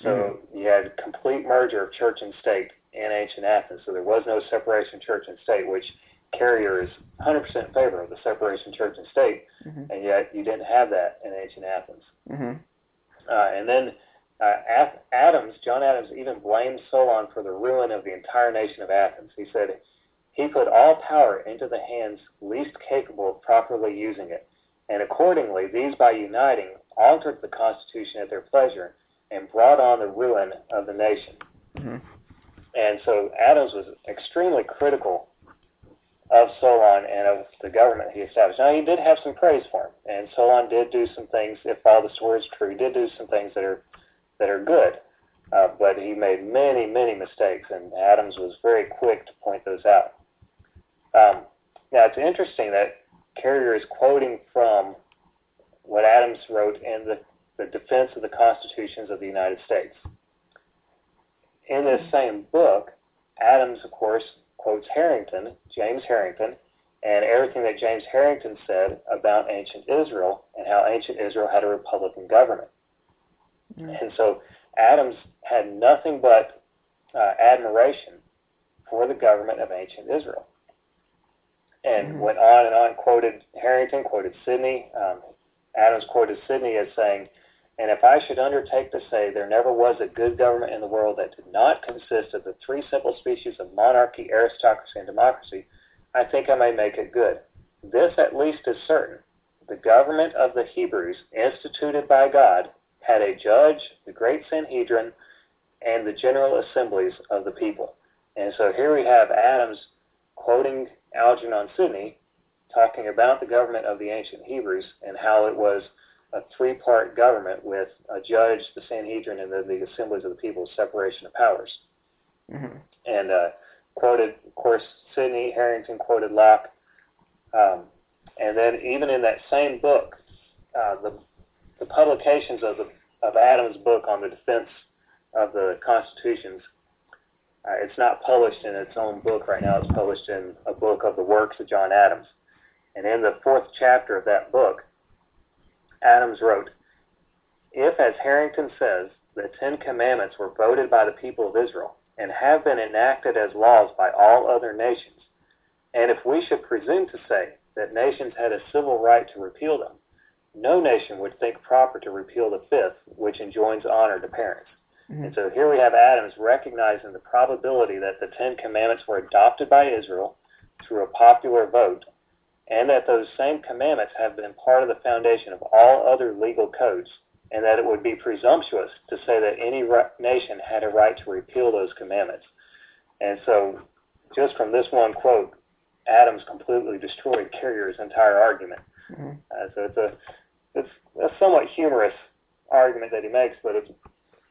So mm-hmm. you had complete merger of church and state in ancient Athens. So there was no separation church and state, which – carrier is 100% in favor of the separation church and state, mm-hmm. and yet you didn't have that in ancient Athens. Mm-hmm. Uh, and then uh, Adams, John Adams, even blamed Solon for the ruin of the entire nation of Athens. He said he put all power into the hands least capable of properly using it, and accordingly, these by uniting altered the constitution at their pleasure and brought on the ruin of the nation. Mm-hmm. And so Adams was extremely critical of Solon and of the government he established. Now, he did have some praise for him, and Solon did do some things. If all the stories are true, did do some things that are that are good, uh, but he made many, many mistakes, and Adams was very quick to point those out. Um, now, it's interesting that Carrier is quoting from what Adams wrote in the, the Defense of the Constitutions of the United States. In this same book, Adams, of course, quotes Harrington, James Harrington, and everything that James Harrington said about ancient Israel and how ancient Israel had a republican government. Mm. And so Adams had nothing but uh, admiration for the government of ancient Israel. And mm. went on and on, quoted Harrington, quoted Sidney. Um, Adams quoted Sidney as saying, and if I should undertake to say there never was a good government in the world that did not consist of the three simple species of monarchy, aristocracy, and democracy, I think I may make it good. This at least is certain. The government of the Hebrews, instituted by God, had a judge, the great Sanhedrin, and the general assemblies of the people. And so here we have Adams quoting Algernon Sidney, talking about the government of the ancient Hebrews and how it was a three-part government with a judge, the Sanhedrin, and then the assemblies of the people, separation of powers. Mm-hmm. And uh, quoted, of course, Sidney Harrington quoted Locke. Um, and then even in that same book, uh, the, the publications of, the, of Adams' book on the defense of the constitutions, uh, it's not published in its own book right now. It's published in a book of the works of John Adams. And in the fourth chapter of that book, Adams wrote, If, as Harrington says, the Ten Commandments were voted by the people of Israel, and have been enacted as laws by all other nations, and if we should presume to say that nations had a civil right to repeal them, no nation would think proper to repeal the fifth, which enjoins honor to parents. Mm-hmm. And so here we have Adams recognizing the probability that the Ten Commandments were adopted by Israel through a popular vote and that those same commandments have been part of the foundation of all other legal codes, and that it would be presumptuous to say that any nation had a right to repeal those commandments. And so, just from this one quote, Adams completely destroyed Carrier's entire argument. Mm-hmm. Uh, so it's a it's a somewhat humorous argument that he makes, but it's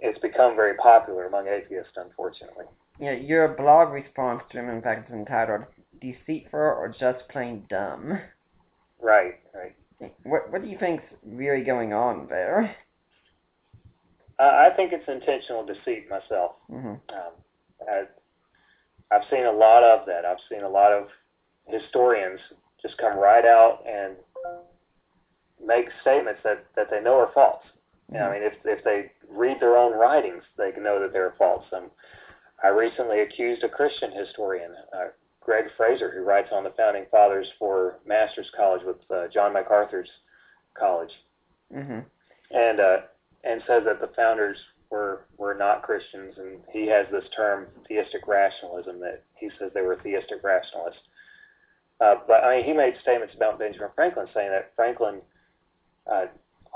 it's become very popular among atheists, unfortunately.
Yeah, your blog response to him, in fact, is entitled deceitful or just plain dumb.
Right,
right. What what do you think's really going on there?
Uh, I think it's intentional deceit myself. Mm-hmm. Um, I, I've seen a lot of that. I've seen a lot of historians just come right out and make statements that, that they know are false. Mm-hmm. I mean, if if they read their own writings, they can know that they're false. And um, I recently accused a Christian historian, uh, Gregg Frazer, who writes on the founding fathers for Masters College with uh, John MacArthur's college, mm-hmm. and uh, and says that the founders were were not Christians, and he has this term theistic rationalism that he says they were theistic rationalists. Uh, but I mean, he made statements about Benjamin Franklin, saying that Franklin uh,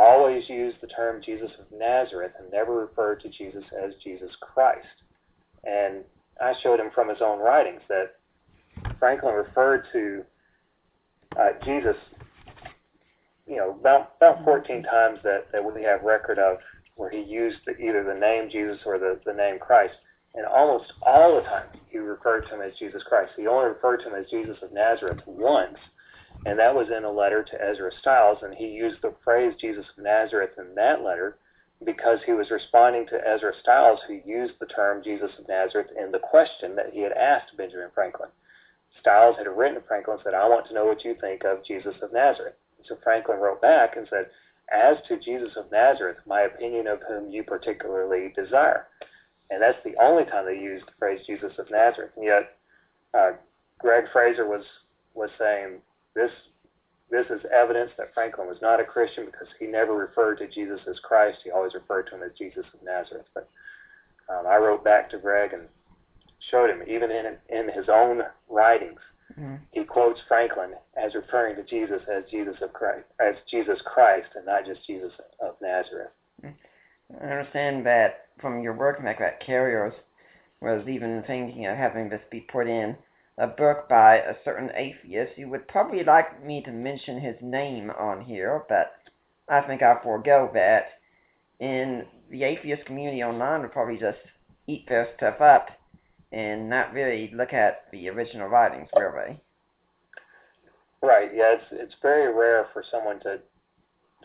always used the term Jesus of Nazareth and never referred to Jesus as Jesus Christ. And I showed him from his own writings that Franklin referred to uh, Jesus, you know, about about 14 times that that we have record of where he used the, either the name Jesus or the the name Christ, and almost all the time he referred to him as Jesus Christ. He only referred to him as Jesus of Nazareth once, and that was in a letter to Ezra Stiles, and he used the phrase Jesus of Nazareth in that letter because he was responding to Ezra Stiles, who used the term Jesus of Nazareth in the question that he had asked Benjamin Franklin. Stiles had written Franklin and said, I want to know what you think of Jesus of Nazareth. So Franklin wrote back and said, As to Jesus of Nazareth, my opinion of whom you particularly desire. And that's the only time they used the phrase Jesus of Nazareth. And yet, uh, Gregg Frazer was, was saying this, this is evidence that Franklin was not a Christian because he never referred to Jesus as Christ. He always referred to him as Jesus of Nazareth. But um, I wrote back to Gregg and showed him, even in, in his own writings. Mm-hmm. He quotes Franklin as referring to Jesus as Jesus of Christ, as Jesus Christ, and not just Jesus of Nazareth.
Mm-hmm. I understand that from your work, Mac, that Carriers was even thinking of having this be put in a book by a certain atheist. You would probably like me to mention his name on here, but I think I'll forego that. And the atheist community online would probably just eat their stuff up and not really look at the original writings, really.
Right. Yeah, it's it's very rare for someone to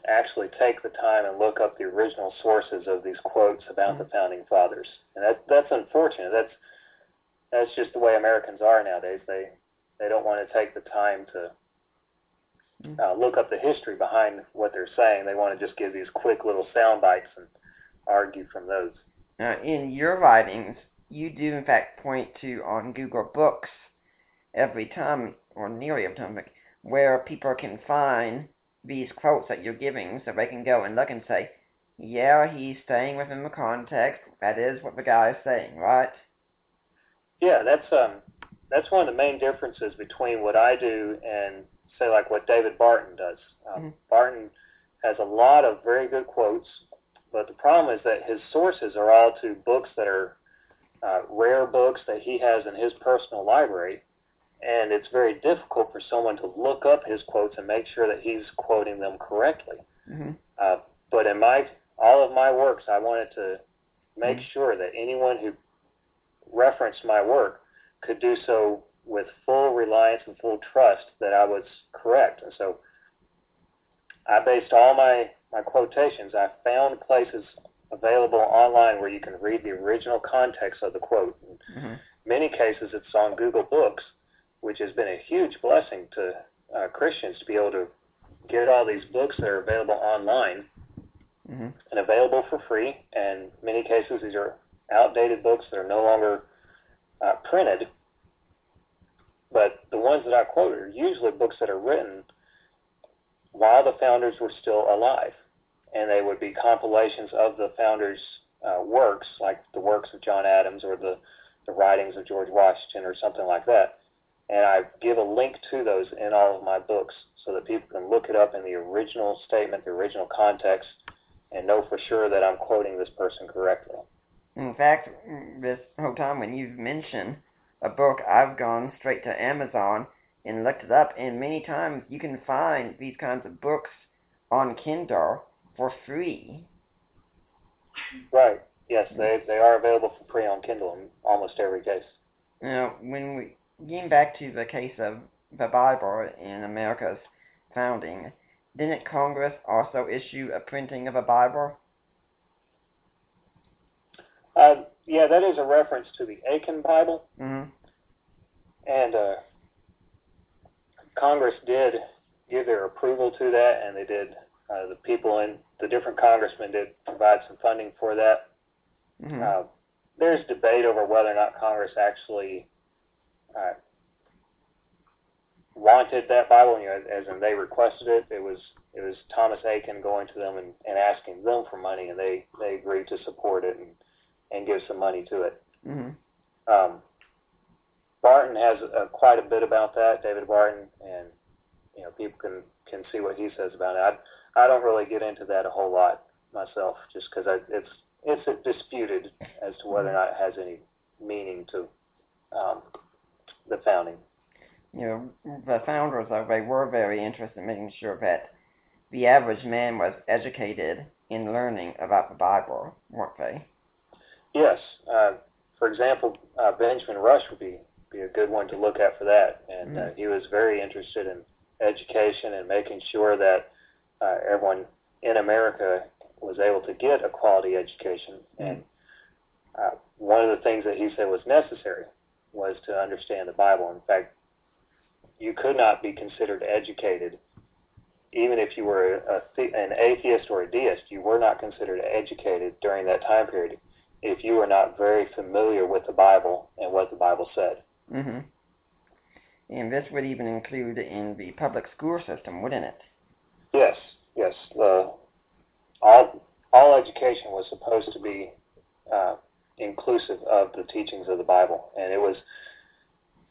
actually take the time and look up the original sources of these quotes about mm-hmm. the founding fathers, and that that's unfortunate. That's that's just the way Americans are nowadays. They they don't want to take the time to mm-hmm. uh, look up the history behind what they're saying. They want to just give these quick little sound bites and argue from those.
Now, in your writings, you do in fact point to on Google Books every time, or nearly every time, where people can find these quotes that you're giving so they can go and look and say, yeah, he's staying within the context. That is what the guy is saying, right?
Yeah, that's um, that's one of the main differences between what I do and say like what David Barton does. Um, mm-hmm. Barton has a lot of very good quotes, but the problem is that his sources are all to books that are uh, rare books that he has in his personal library, and it's very difficult for someone to look up his quotes and make sure that he's quoting them correctly. Mm-hmm. Uh, but in my all of my works, I wanted to make mm-hmm. sure that anyone who referenced my work could do so with full reliance and full trust that I was correct. And so I based all my, my quotations. I found places available online where you can read the original context of the quote. In mm-hmm. many cases, it's on Google Books, which has been a huge blessing to uh, Christians to be able to get all these books that are available online mm-hmm. and available for free. And many cases, these are outdated books that are no longer uh, printed. But the ones that I quote are usually books that are written while the founders were still alive and they would be compilations of the founders' uh, works, like the works of John Adams or the, the writings of George Washington or something like that. And I give a link to those in all of my books so that people can look it up in the original statement, the original context, and know for sure that I'm quoting this person correctly.
In fact, this whole time when you've mentioned a book, I've gone straight to Amazon and looked it up, and many times you can find these kinds of books on Kindle for free.
Right. Yes, they they are available for free on Kindle in almost every case.
Now, when we getting back to the case of the Bible in America's founding, didn't Congress also issue a printing of a Bible?
Uh, yeah, that is a reference to the Aitken Bible. Mm-hmm. And uh, Congress did give their approval to that, and they did uh, the people in the different congressmen did provide some funding for that. Mm-hmm. Uh, there's debate over whether or not Congress actually uh, wanted that Bible, you know, as in they requested it. It was it was Thomas Aitken going to them and, and asking them for money, and they they agreed to support it and and give some money to it. Mm-hmm. Um, Barton has uh, quite a bit about that, David Barton, and you know people can can see what he says about it. I don't really get into that a whole lot myself, just because it's it's disputed as to whether or not it has any meaning to um, the founding.
You know, the founders they were very interested in making sure that the average man was educated in learning about the Bible, weren't they?
Yes. Uh, for example, uh, Benjamin Rush would be be a good one to look at for that, and mm uh, he was very interested in education and making sure that uh, everyone in America was able to get a quality education. Mm. And uh, one of the things that he said was necessary was to understand the Bible. In fact, you could not be considered educated, even if you were a, an atheist or a deist. You were not considered educated during that time period if you were not very familiar with the Bible and what the Bible said. Mm-hmm.
And this would even include in the public school system, wouldn't it?
Yes, yes. The all all education was supposed to be uh, inclusive of the teachings of the Bible, and it was.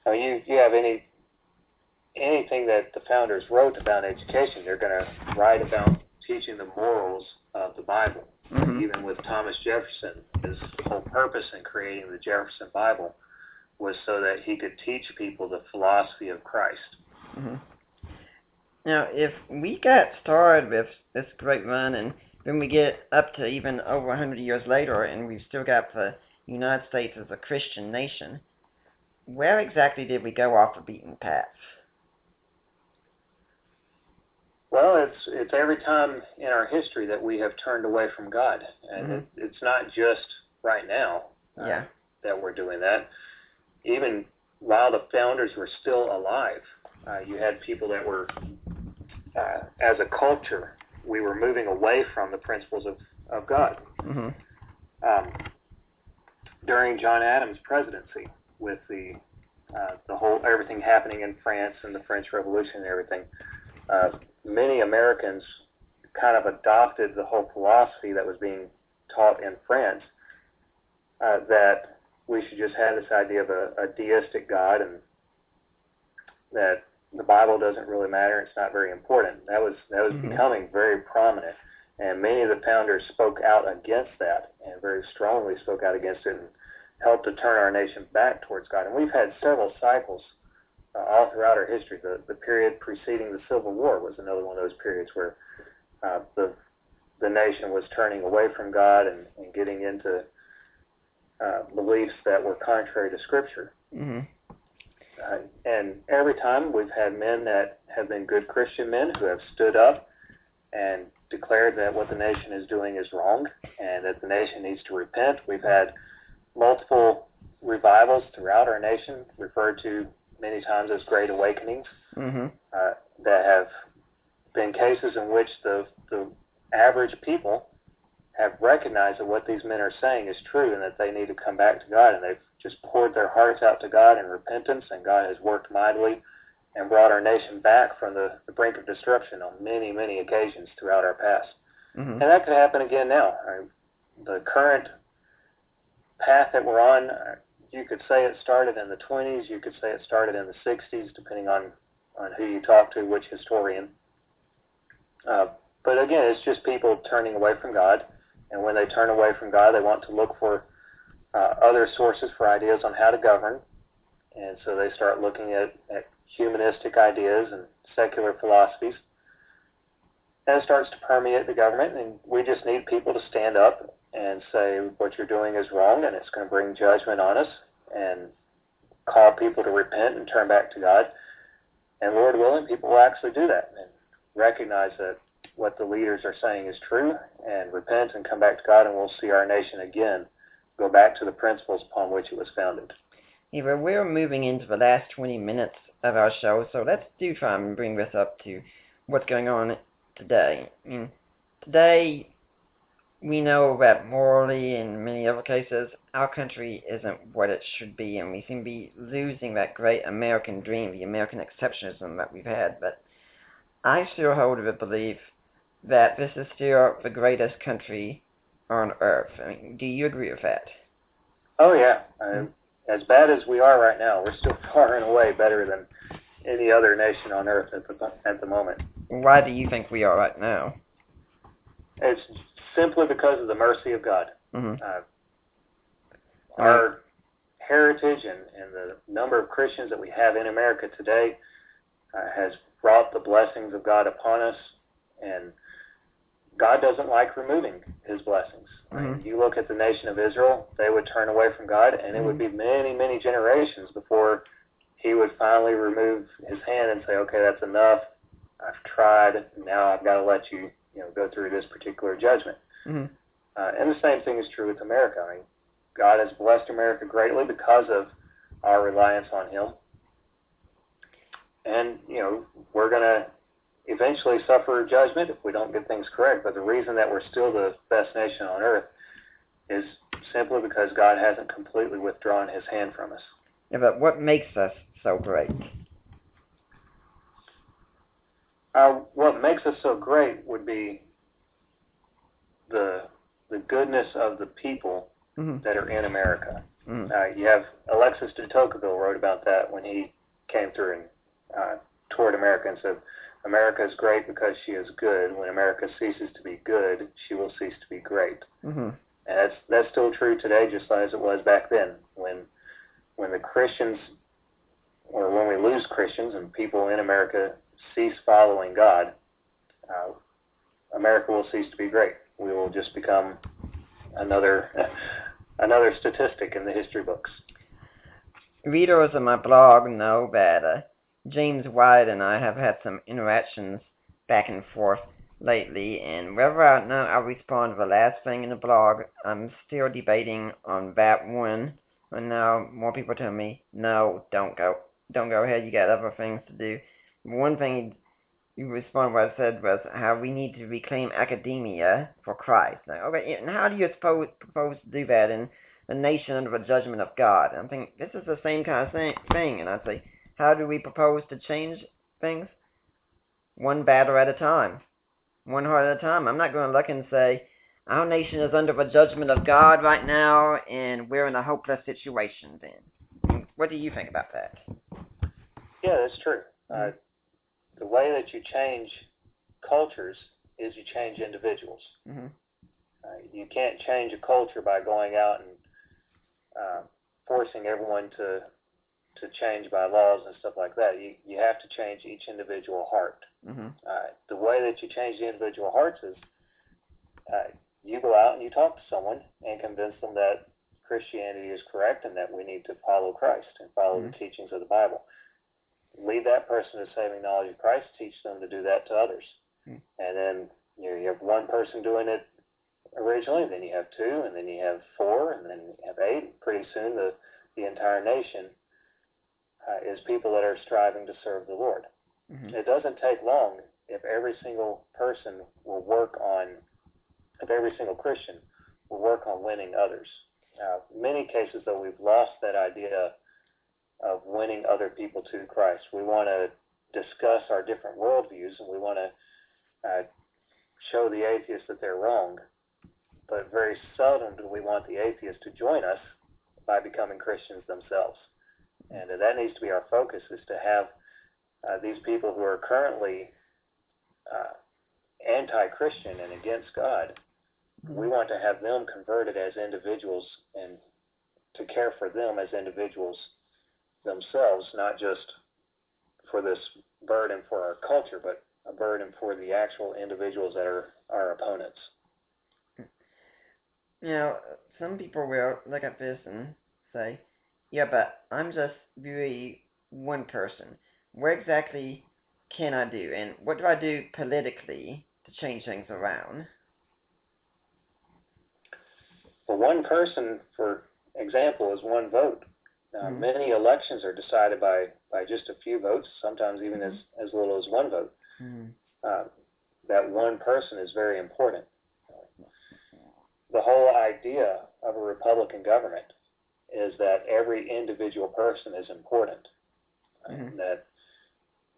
I mean, you you have any anything that the founders wrote about education, they're going to write about teaching the morals of the Bible. Mm-hmm. Even with Thomas Jefferson, his whole purpose in creating the Jefferson Bible was so that he could teach people the philosophy of Christ. Mm-hmm.
Now, if we got started with this great run and then we get up to even over 100 years later and we've still got the United States as a Christian nation, where exactly did we go off the beaten path?
Well, it's it's every time in our history that we have turned away from God, and mm-hmm. it, it's not just right now uh, yeah. that we're doing that. Even while the founders were still alive, uh, you had people that were uh, as a culture, we were moving away from the principles of, of God. Mm-hmm. Um, during John Adams' presidency, with the uh, the whole everything happening in France and the French Revolution and everything, uh, many Americans kind of adopted the whole philosophy that was being taught in France uh, that we should just have this idea of a, a deistic God and that the Bible doesn't really matter. It's not very important. That was that was mm-hmm. becoming very prominent, and many of the founders spoke out against that and very strongly spoke out against it and helped to turn our nation back towards God. And we've had several cycles uh, all throughout our history. The the period preceding the Civil War was another one of those periods where uh, the the nation was turning away from God and, and getting into uh, beliefs that were contrary to Scripture. Mm-hmm. Uh, and every time we've had men that have been good Christian men who have stood up and declared that what the nation is doing is wrong and that the nation needs to repent. We've had multiple revivals throughout our nation, referred to many times as great awakenings, mm-hmm. uh, that have been cases in which the, the average people have recognized that what these men are saying is true and that they need to come back to God, and they've just poured their hearts out to God in repentance, and God has worked mightily and brought our nation back from the, the brink of destruction on many, many occasions throughout our past. Mm-hmm. And that could happen again now. Right? The current path that we're on, you could say it started in the 20s, you could say it started in the 60s, depending on, on who you talk to, which historian. Uh, but again, it's just people turning away from God. And when they turn away from God, they want to look for uh, other sources for ideas on how to govern. And so they start looking at, at humanistic ideas and secular philosophies. And it starts to permeate the government, and we just need people to stand up and say what you're doing is wrong, and it's going to bring judgment on us, and call people to repent and turn back to God. And Lord willing, people will actually do that and recognize that what the leaders are saying is true and repent and come back to God, and we'll see our nation again go back to the principles upon which it was founded.
Eva, we're moving into the last 20 minutes of our show, so let's do try and bring this up to what's going on today. I mm, mean, today, we know that morally, in many other cases, our country isn't what it should be, and we seem to be losing that great American dream, the American exceptionalism that we've had. But I still hold the belief that this is still the greatest country on Earth. I mean, do you agree with that?
Oh yeah. Hmm. as bad as we are right now, we're still <laughs> far and away better than any other nation on Earth at the at the moment.
Why do you think we are right now?
It's simply because of the mercy of God. Mm-hmm. Uh, our heritage and, and the number of Christians that we have in America today uh, has brought the blessings of God upon us, and God doesn't like removing his blessings. Mm-hmm. You look at the nation of Israel, they would turn away from God, and it would mm-hmm. be many, many generations before he would finally remove his hand and say, okay, that's enough. I've tried. Now I've got to let you, you know, go through this particular judgment. Mm-hmm. Uh, and the same thing is true with America. I mean, God has blessed America greatly because of our reliance on Him. And, you know, we're going to eventually suffer judgment if we don't get things correct. But the reason that we're still the best nation on earth is simply because God hasn't completely withdrawn his hand from us.
Yeah, but what makes us so great?
Uh, what makes us so great would be the the goodness of the people mm-hmm. that are in America. Mm. Uh, you have Alexis de Tocqueville wrote about that when he came through and uh, toured America and said, America is great because she is good. When America ceases to be good, she will cease to be great. Mm-hmm. And that's that's still true today, just as it was back then. When when the Christians, or when we lose Christians and people in America cease following God, uh, America will cease to be great. We will just become another <laughs> another statistic in the history books.
Readers of my blog know better James White and I have had some interactions back and forth lately, and whether or not I respond to the last thing in the blog, I'm still debating on that one. But now more people tell me, no, don't go, don't go ahead. You got other things to do. One thing you respond what I said was how we need to reclaim academia for Christ. Now, okay, and how do you suppose, propose to do that in a nation under the judgment of God? And i think this is the same kind of thing, and I say how do we propose to change things? One battle at a time, one heart at a time. I'm not going to look and say, our nation is under the judgment of God right now, and we're in a hopeless situation then. What do you think about that?
Yeah, that's true. Mm-hmm. Uh, the way that you change cultures is you change individuals. Mm-hmm. Uh, you can't change a culture by going out and uh, forcing everyone to to change by laws and stuff like that. You, you have to change each individual heart. Mm-hmm. Uh, the way that you change the individual hearts is uh, you go out and you talk to someone and convince them that Christianity is correct and that we need to follow Christ and follow mm-hmm. the teachings of the Bible. Lead that person to saving knowledge of Christ. Teach them to do that to others. Mm-hmm. And then you, know, you have one person doing it originally, and then you have two, and then you have four, and then you have eight. Pretty soon, the the entire nation uh, is people that are striving to serve the Lord. Mm-hmm. It doesn't take long if every single person will work on, if every single Christian will work on winning others. Uh, many cases, though, we've lost that idea of winning other people to Christ. We want to discuss our different worldviews and we want to uh, show the atheists that they're wrong, but very seldom do we want the atheists to join us by becoming Christians themselves. And that needs to be our focus is to have uh, these people who are currently uh, anti-Christian and against God, we mm-hmm. want to have them converted as individuals and to care for them as individuals themselves, not just for this burden for our culture, but a burden for the actual individuals that are our opponents.
You know, some people will look at this and say, yeah, but I'm just really one person. What exactly can I do, and what do I do politically to change things around?
Well, one person, for example, is one vote. Uh, mm-hmm. Many elections are decided by, by just a few votes, sometimes even mm-hmm. as, as little as one vote. Mm-hmm. Uh, that one person is very important. The whole idea of a Republican government is that every individual person is important. Mm-hmm. That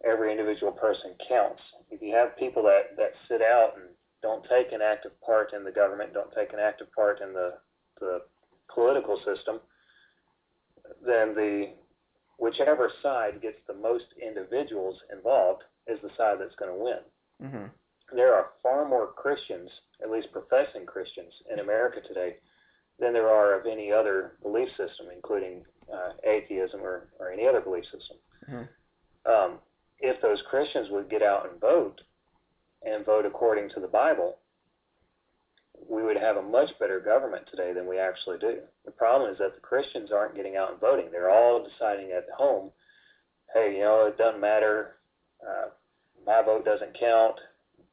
every individual person counts. If you have people that, that sit out and don't take an active part in the government, don't take an active part in the, the political system, then the whichever side gets the most individuals involved is the side that's going to win. Mm-hmm. There are far more Christians, at least professing Christians, in America today than there are of any other belief system, including uh, atheism or, or any other belief system. Mm-hmm. Um, if those Christians would get out and vote and vote according to the Bible, we would have a much better government today than we actually do. The problem is that the Christians aren't getting out and voting. They're all deciding at home, hey, you know, it doesn't matter. Uh, my vote doesn't count.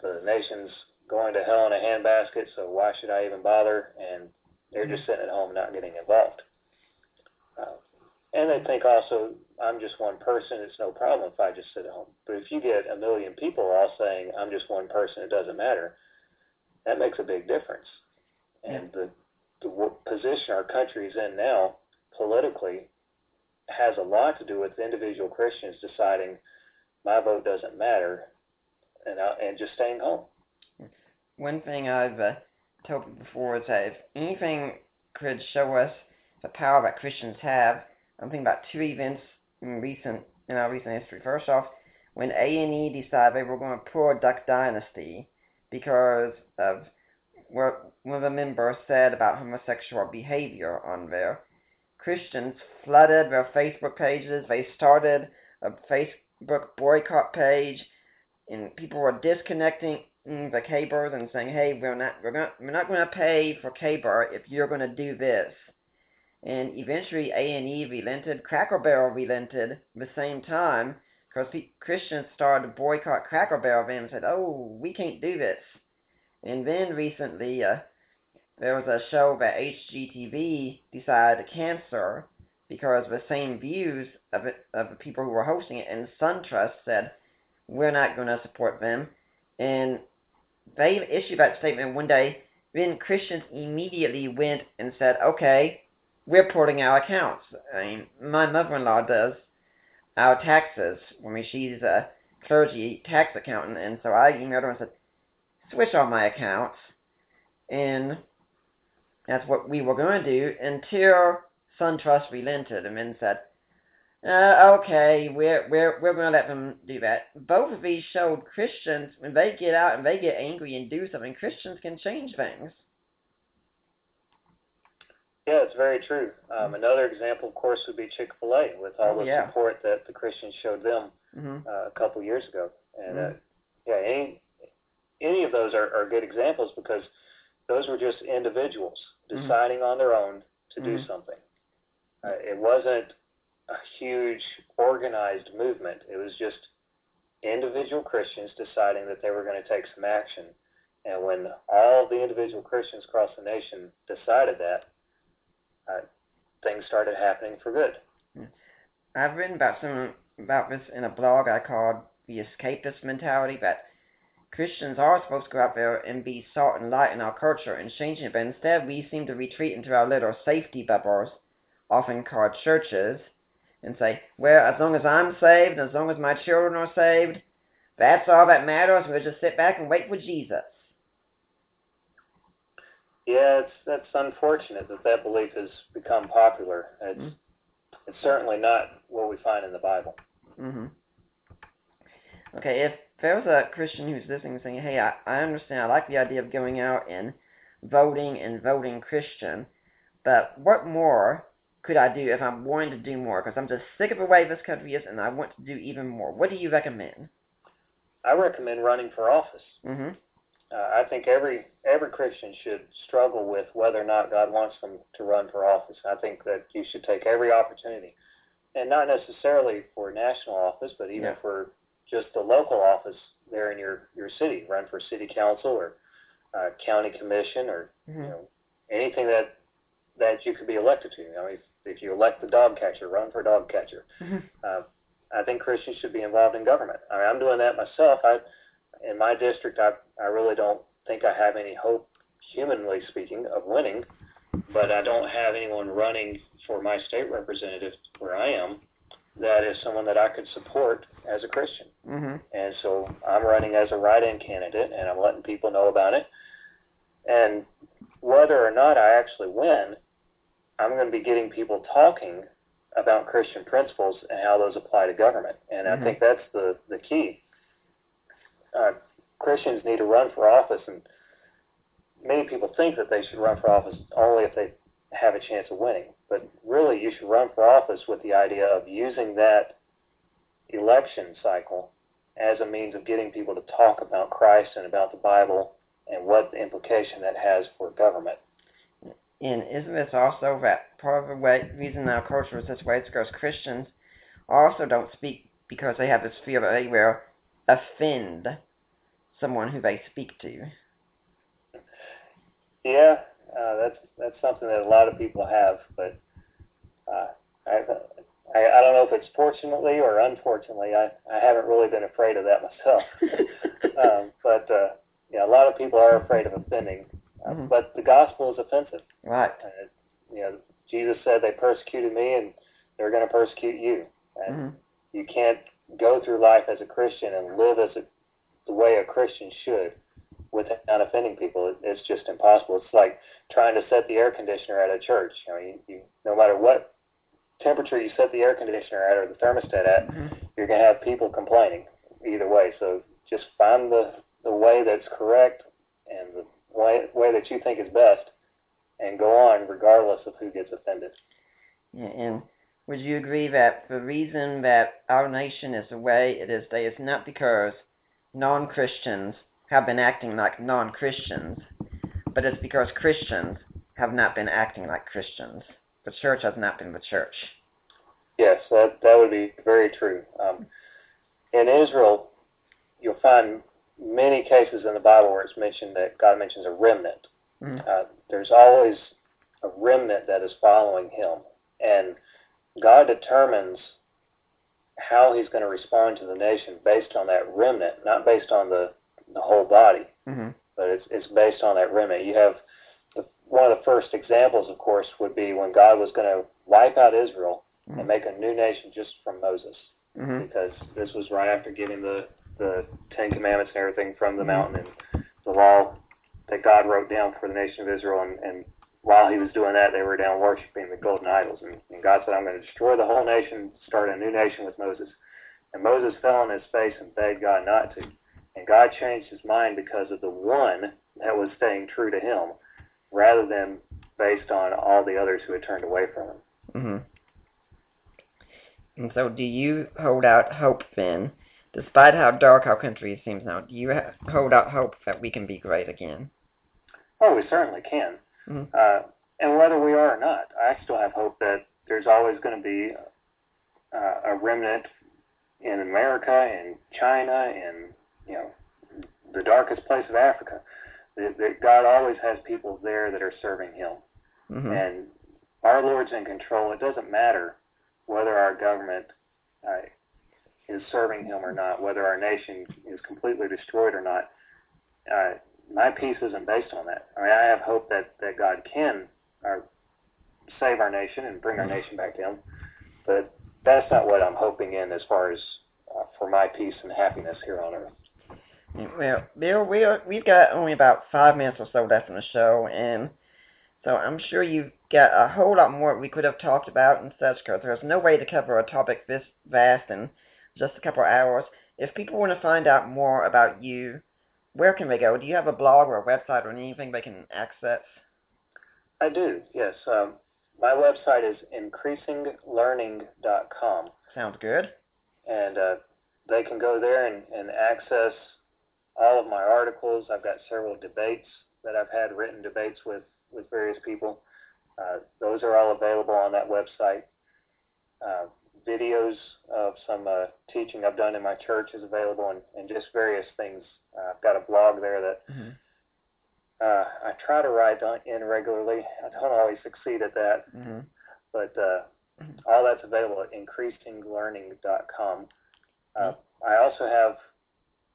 The nation's going to hell in a handbasket, so why should I even bother? And they're just sitting at home not getting involved. Uh, and they think also, I'm just one person. It's no problem if I just sit at home. But if you get a million people all saying, I'm just one person, it doesn't matter, that makes a big difference. And the, the position our country is in now, politically, has a lot to do with individual Christians deciding my vote doesn't matter and, I, and just staying home.
One thing I've uh, Tobin before is that if anything could show us the power that Christians have, I'm thinking about two events in recent in our recent history. First off, when A&E decided they were going to pull Duck Dynasty because of what one of the members said about homosexual behavior on there. Christians flooded their Facebook pages. They started a Facebook boycott page, and people were disconnecting Mm, the k and saying, hey, we're not, we're not, we're not going to pay for k if you're going to do this. And eventually A&E relented, Cracker Barrel relented at the same time because Christians started to boycott Cracker Barrel and said, oh, we can't do this. And then recently uh, there was a show that HGTV decided to cancel because the same views of, it, of the people who were hosting it and SunTrust said, we're not going to support them. And they issued that statement one day. Then Christians immediately went and said, okay, we're porting our accounts. I mean, my mother in law does our taxes. I mean, she's a clergy tax accountant. And so I emailed her and said, switch all my accounts. And that's what we were going to do until SunTrust relented and then said, uh, okay, we're we're we're gonna let them do that. Both of these showed Christians when they get out and they get angry and do something, Christians can change things.
Yeah, it's very true. Um, another example, of course, would be Chick Fil A with all the oh, yeah. support that the Christians showed them mm-hmm. uh, a couple years ago, and uh, mm-hmm. uh, yeah, any any of those are, are good examples because those were just individuals mm-hmm. deciding mm-hmm. on their own to do mm-hmm. something. Uh, it wasn't a huge organized movement. It was just individual Christians deciding that they were going to take some action. And when all the individual Christians across the nation decided that, uh, things started happening for good.
I've written about some about this in a blog I called "The Escapist Mentality," That Christians are supposed to go out there and be salt and light in our culture and change it, but instead we seem to retreat into our little safety bubbles, often called churches, and say, well, as long as I'm saved, and as long as my children are saved, that's all that matters. We'll just sit back and wait for Jesus.
Yeah, it's that's unfortunate that that belief has become popular. It's mm-hmm. it's certainly not what we find in the Bible. Mm-hmm.
Okay, if there was a Christian who's listening and saying, "Hey, I, I understand. I like the idea of going out and voting and voting Christian, but what more could I do if I'm wanting to do more? Because I'm just sick of the way this country is, and I want to do even more. What do you recommend?
I recommend running for office. Mm-hmm. Uh, I think every every Christian should struggle with whether or not God wants them to run for office. I think that you should take every opportunity, and not necessarily for national office, but even yeah. for just the local office there in your your city. Run for city council or uh, county commission or mm-hmm. you know anything that that you could be elected to. I mean, if you elect the dog catcher, run for dog catcher. Mm-hmm. Uh, I think Christians should be involved in government. I mean, I'm doing that myself. I, in my district, I, I really don't think I have any hope, humanly speaking, of winning. But I don't have anyone running for my state representative where I am that is someone that I could support as a Christian. Mm-hmm. And so I'm running as a write-in candidate, and I'm letting people know about it. And whether or not I actually win, I'm going to be getting people talking about Christian principles and how those apply to government. And mm-hmm. I think that's the, the key. Uh, Christians need to run for office, and many people think that they should run for office only if they have a chance of winning. But really, you should run for office with the idea of using that election cycle as a means of getting people to talk about Christ and about the Bible and what the implication that has for government.
And isn't this also that part of the way, reason our culture is this way? It's Christians also don't speak because they have this fear that they will offend someone who they speak to.
Yeah, uh, that's that's something that a lot of people have, but uh, I, I I don't know if it's fortunately or unfortunately, I I haven't really been afraid of that myself. <laughs> um, but uh, yeah, a lot of people are afraid of offending Mm-hmm. But the gospel is offensive. Right. And, you know, Jesus said they persecuted me and they're going to persecute you. And mm-hmm. you can't go through life as a Christian and live as a, the way a Christian should without offending people. It, it's just impossible. It's like trying to set the air conditioner at a church. You know, you, you, no matter what temperature you set the air conditioner at or the thermostat at, mm-hmm. you're going to have people complaining either way. So just find the, the way that's correct and the way, way that you think is best and go on regardless of who gets offended.
Yeah, and would you agree that the reason that our nation is the way it is today is not because non Christians have been acting like non Christians, but it's because Christians have not been acting like Christians. The church has not been the church.
Yes, that, that would be very true. Um, in Israel, you'll find many cases in the Bible where it's mentioned that God mentions a remnant. Mm. Uh, there's always a remnant that is following Him, and God determines how He's going to respond to the nation based on that remnant, not based on the the whole body, mm-hmm. but it's it's based on that remnant. You have the, one of the first examples, of course, would be when God was going to wipe out Israel mm-hmm. and mm. make a new nation just from Moses, mm-hmm. because this was right after giving the the Ten Commandments and everything from the mm-hmm. mountain and the law that God wrote down for the nation of Israel. And, and while he was doing that, they were down worshiping the golden idols. And, and God said, I'm going to destroy the whole nation, start a new nation with Moses. And Moses fell on his face and begged God not to. And God changed his mind because of the one that was staying true to him rather than based on all the others who had turned away from him.
Mm-hmm. And so, do you hold out hope then despite how dark our country seems now, do you have, hold out hope that we can be great again?
Oh, we certainly can. Mm-hmm. Uh, and whether we are or not, I still have hope that there's always going to be uh, a remnant in America in China in you know the darkest place of Africa. That, that God always has people there that are serving Him, mm-hmm. and our Lord's in control. It doesn't matter whether our government uh, is serving him or not, whether our nation is completely destroyed or not, uh, my peace isn't based on that. I mean, I have hope that, that God can uh, save our nation and bring our nation back to him, but that's not what I'm hoping in as far as uh, for my peace and happiness here on earth.
Well, Bill, we are, we've got only about five minutes or so left in the show, and so I'm sure you've got a whole lot more we could have talked about and such, because there's no way to cover a topic this vast and just a couple of hours. If people want to find out more about you, where can they go? Do you have a blog or a website or anything they can access?
I do, yes. Um, my website is increasinglearning.com.
Sounds good.
And uh, they can go there and, and access all of my articles. I've got several debates that I've had written debates with, with various people. Uh, those are all available on that website. Uh, videos of some uh, teaching I've done in my church is available and, and just various things. Uh, I've got a blog there that mm-hmm. uh, I try to write in regularly. I don't always succeed at that, mm-hmm. but uh, mm-hmm. all that's available at increasinglearning.com. Uh, mm-hmm. I also have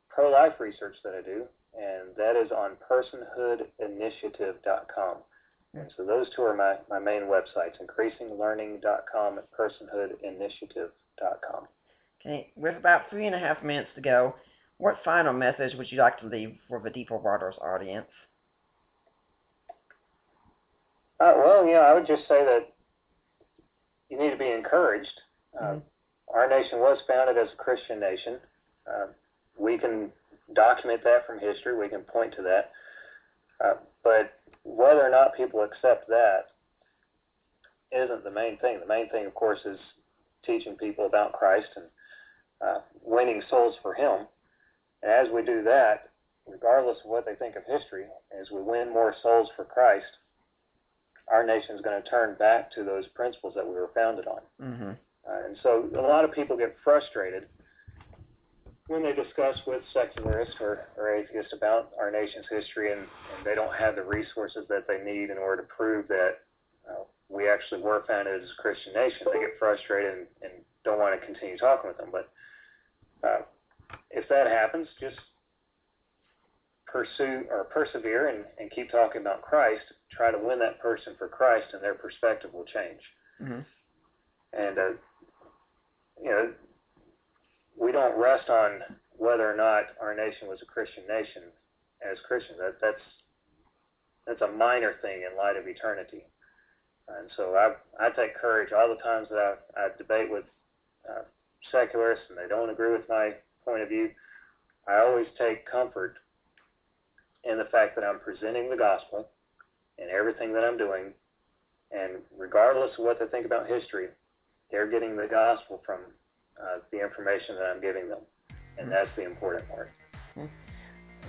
pro life research that I do, and that is on personhoodinitiative.com. And so those two are my, my main websites, increasinglearning.com and personhoodinitiative.com.
Okay, with about three and a half minutes to go, what final message would you like to leave for the Deeper Waters audience?
Uh, well, you know, I would just say that you need to be encouraged. Uh, mm-hmm. Our nation was founded as a Christian nation. Uh, we can document that from history. We can point to that. Uh, but whether or not people accept that isn't the main thing. The main thing, of course, is teaching people about Christ and uh, winning souls for Him. And as we do that, regardless of what they think of history, as we win more souls for Christ, our nation is going to turn back to those principles that we were founded on. Mm-hmm. Uh, and so a lot of people get frustrated when they discuss with secularists or, or atheists about our nation's history, and, and they don't have the resources that they need in order to prove that uh, we actually were founded as a Christian nation, they get frustrated and, and don't want to continue talking with them. But uh, if that happens, just pursue or persevere and, and keep talking about Christ. Try to win that person for Christ, and their perspective will change. Mm-hmm. And uh, you know we don't rest on whether or not our nation was a Christian nation. As Christians, that, that's that's a minor thing in light of eternity. And so I I take courage all the times that I, I debate with uh, secularists and they don't agree with my point of view. I always take comfort in the fact that I'm presenting the gospel and everything that I'm doing, and regardless of what they think about history, they're getting the gospel from uh, the information that I'm giving them, and that's the important part. Mm-hmm.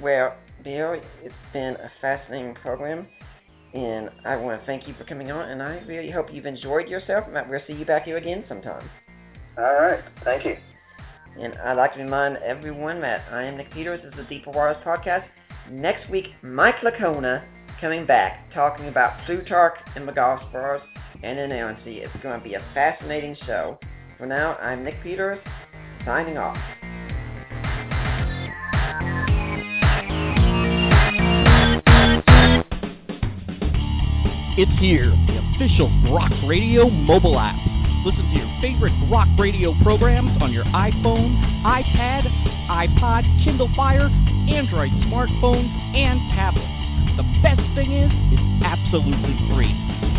Well,
Bill, it's been a fascinating program, and I want to thank you for coming on, and I really hope you've enjoyed yourself, and we'll see you back here again sometime.
All right. Thank you.
And I'd like to remind everyone that I am Nick Peters. This is the Deeper Waters Podcast. Next week, Mike Licona coming back, talking about Plutarch and Gospels and inerrancy. It's going to be a fascinating show. For now, I'm Nick Peters, signing off. It's here, the official Rock Radio mobile app. Listen to your favorite rock radio programs on your iPhone, iPad, iPod, Kindle Fire, Android smartphone, and tablet the best thing is, it's absolutely free.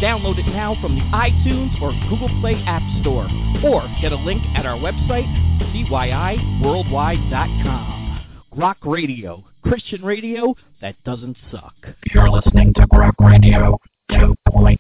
Download it now from the iTunes or Google Play App Store, or get a link at our website, cyiworldwide.com. Rock Radio, Christian radio that doesn't suck. You're listening to Rock Radio 2.0.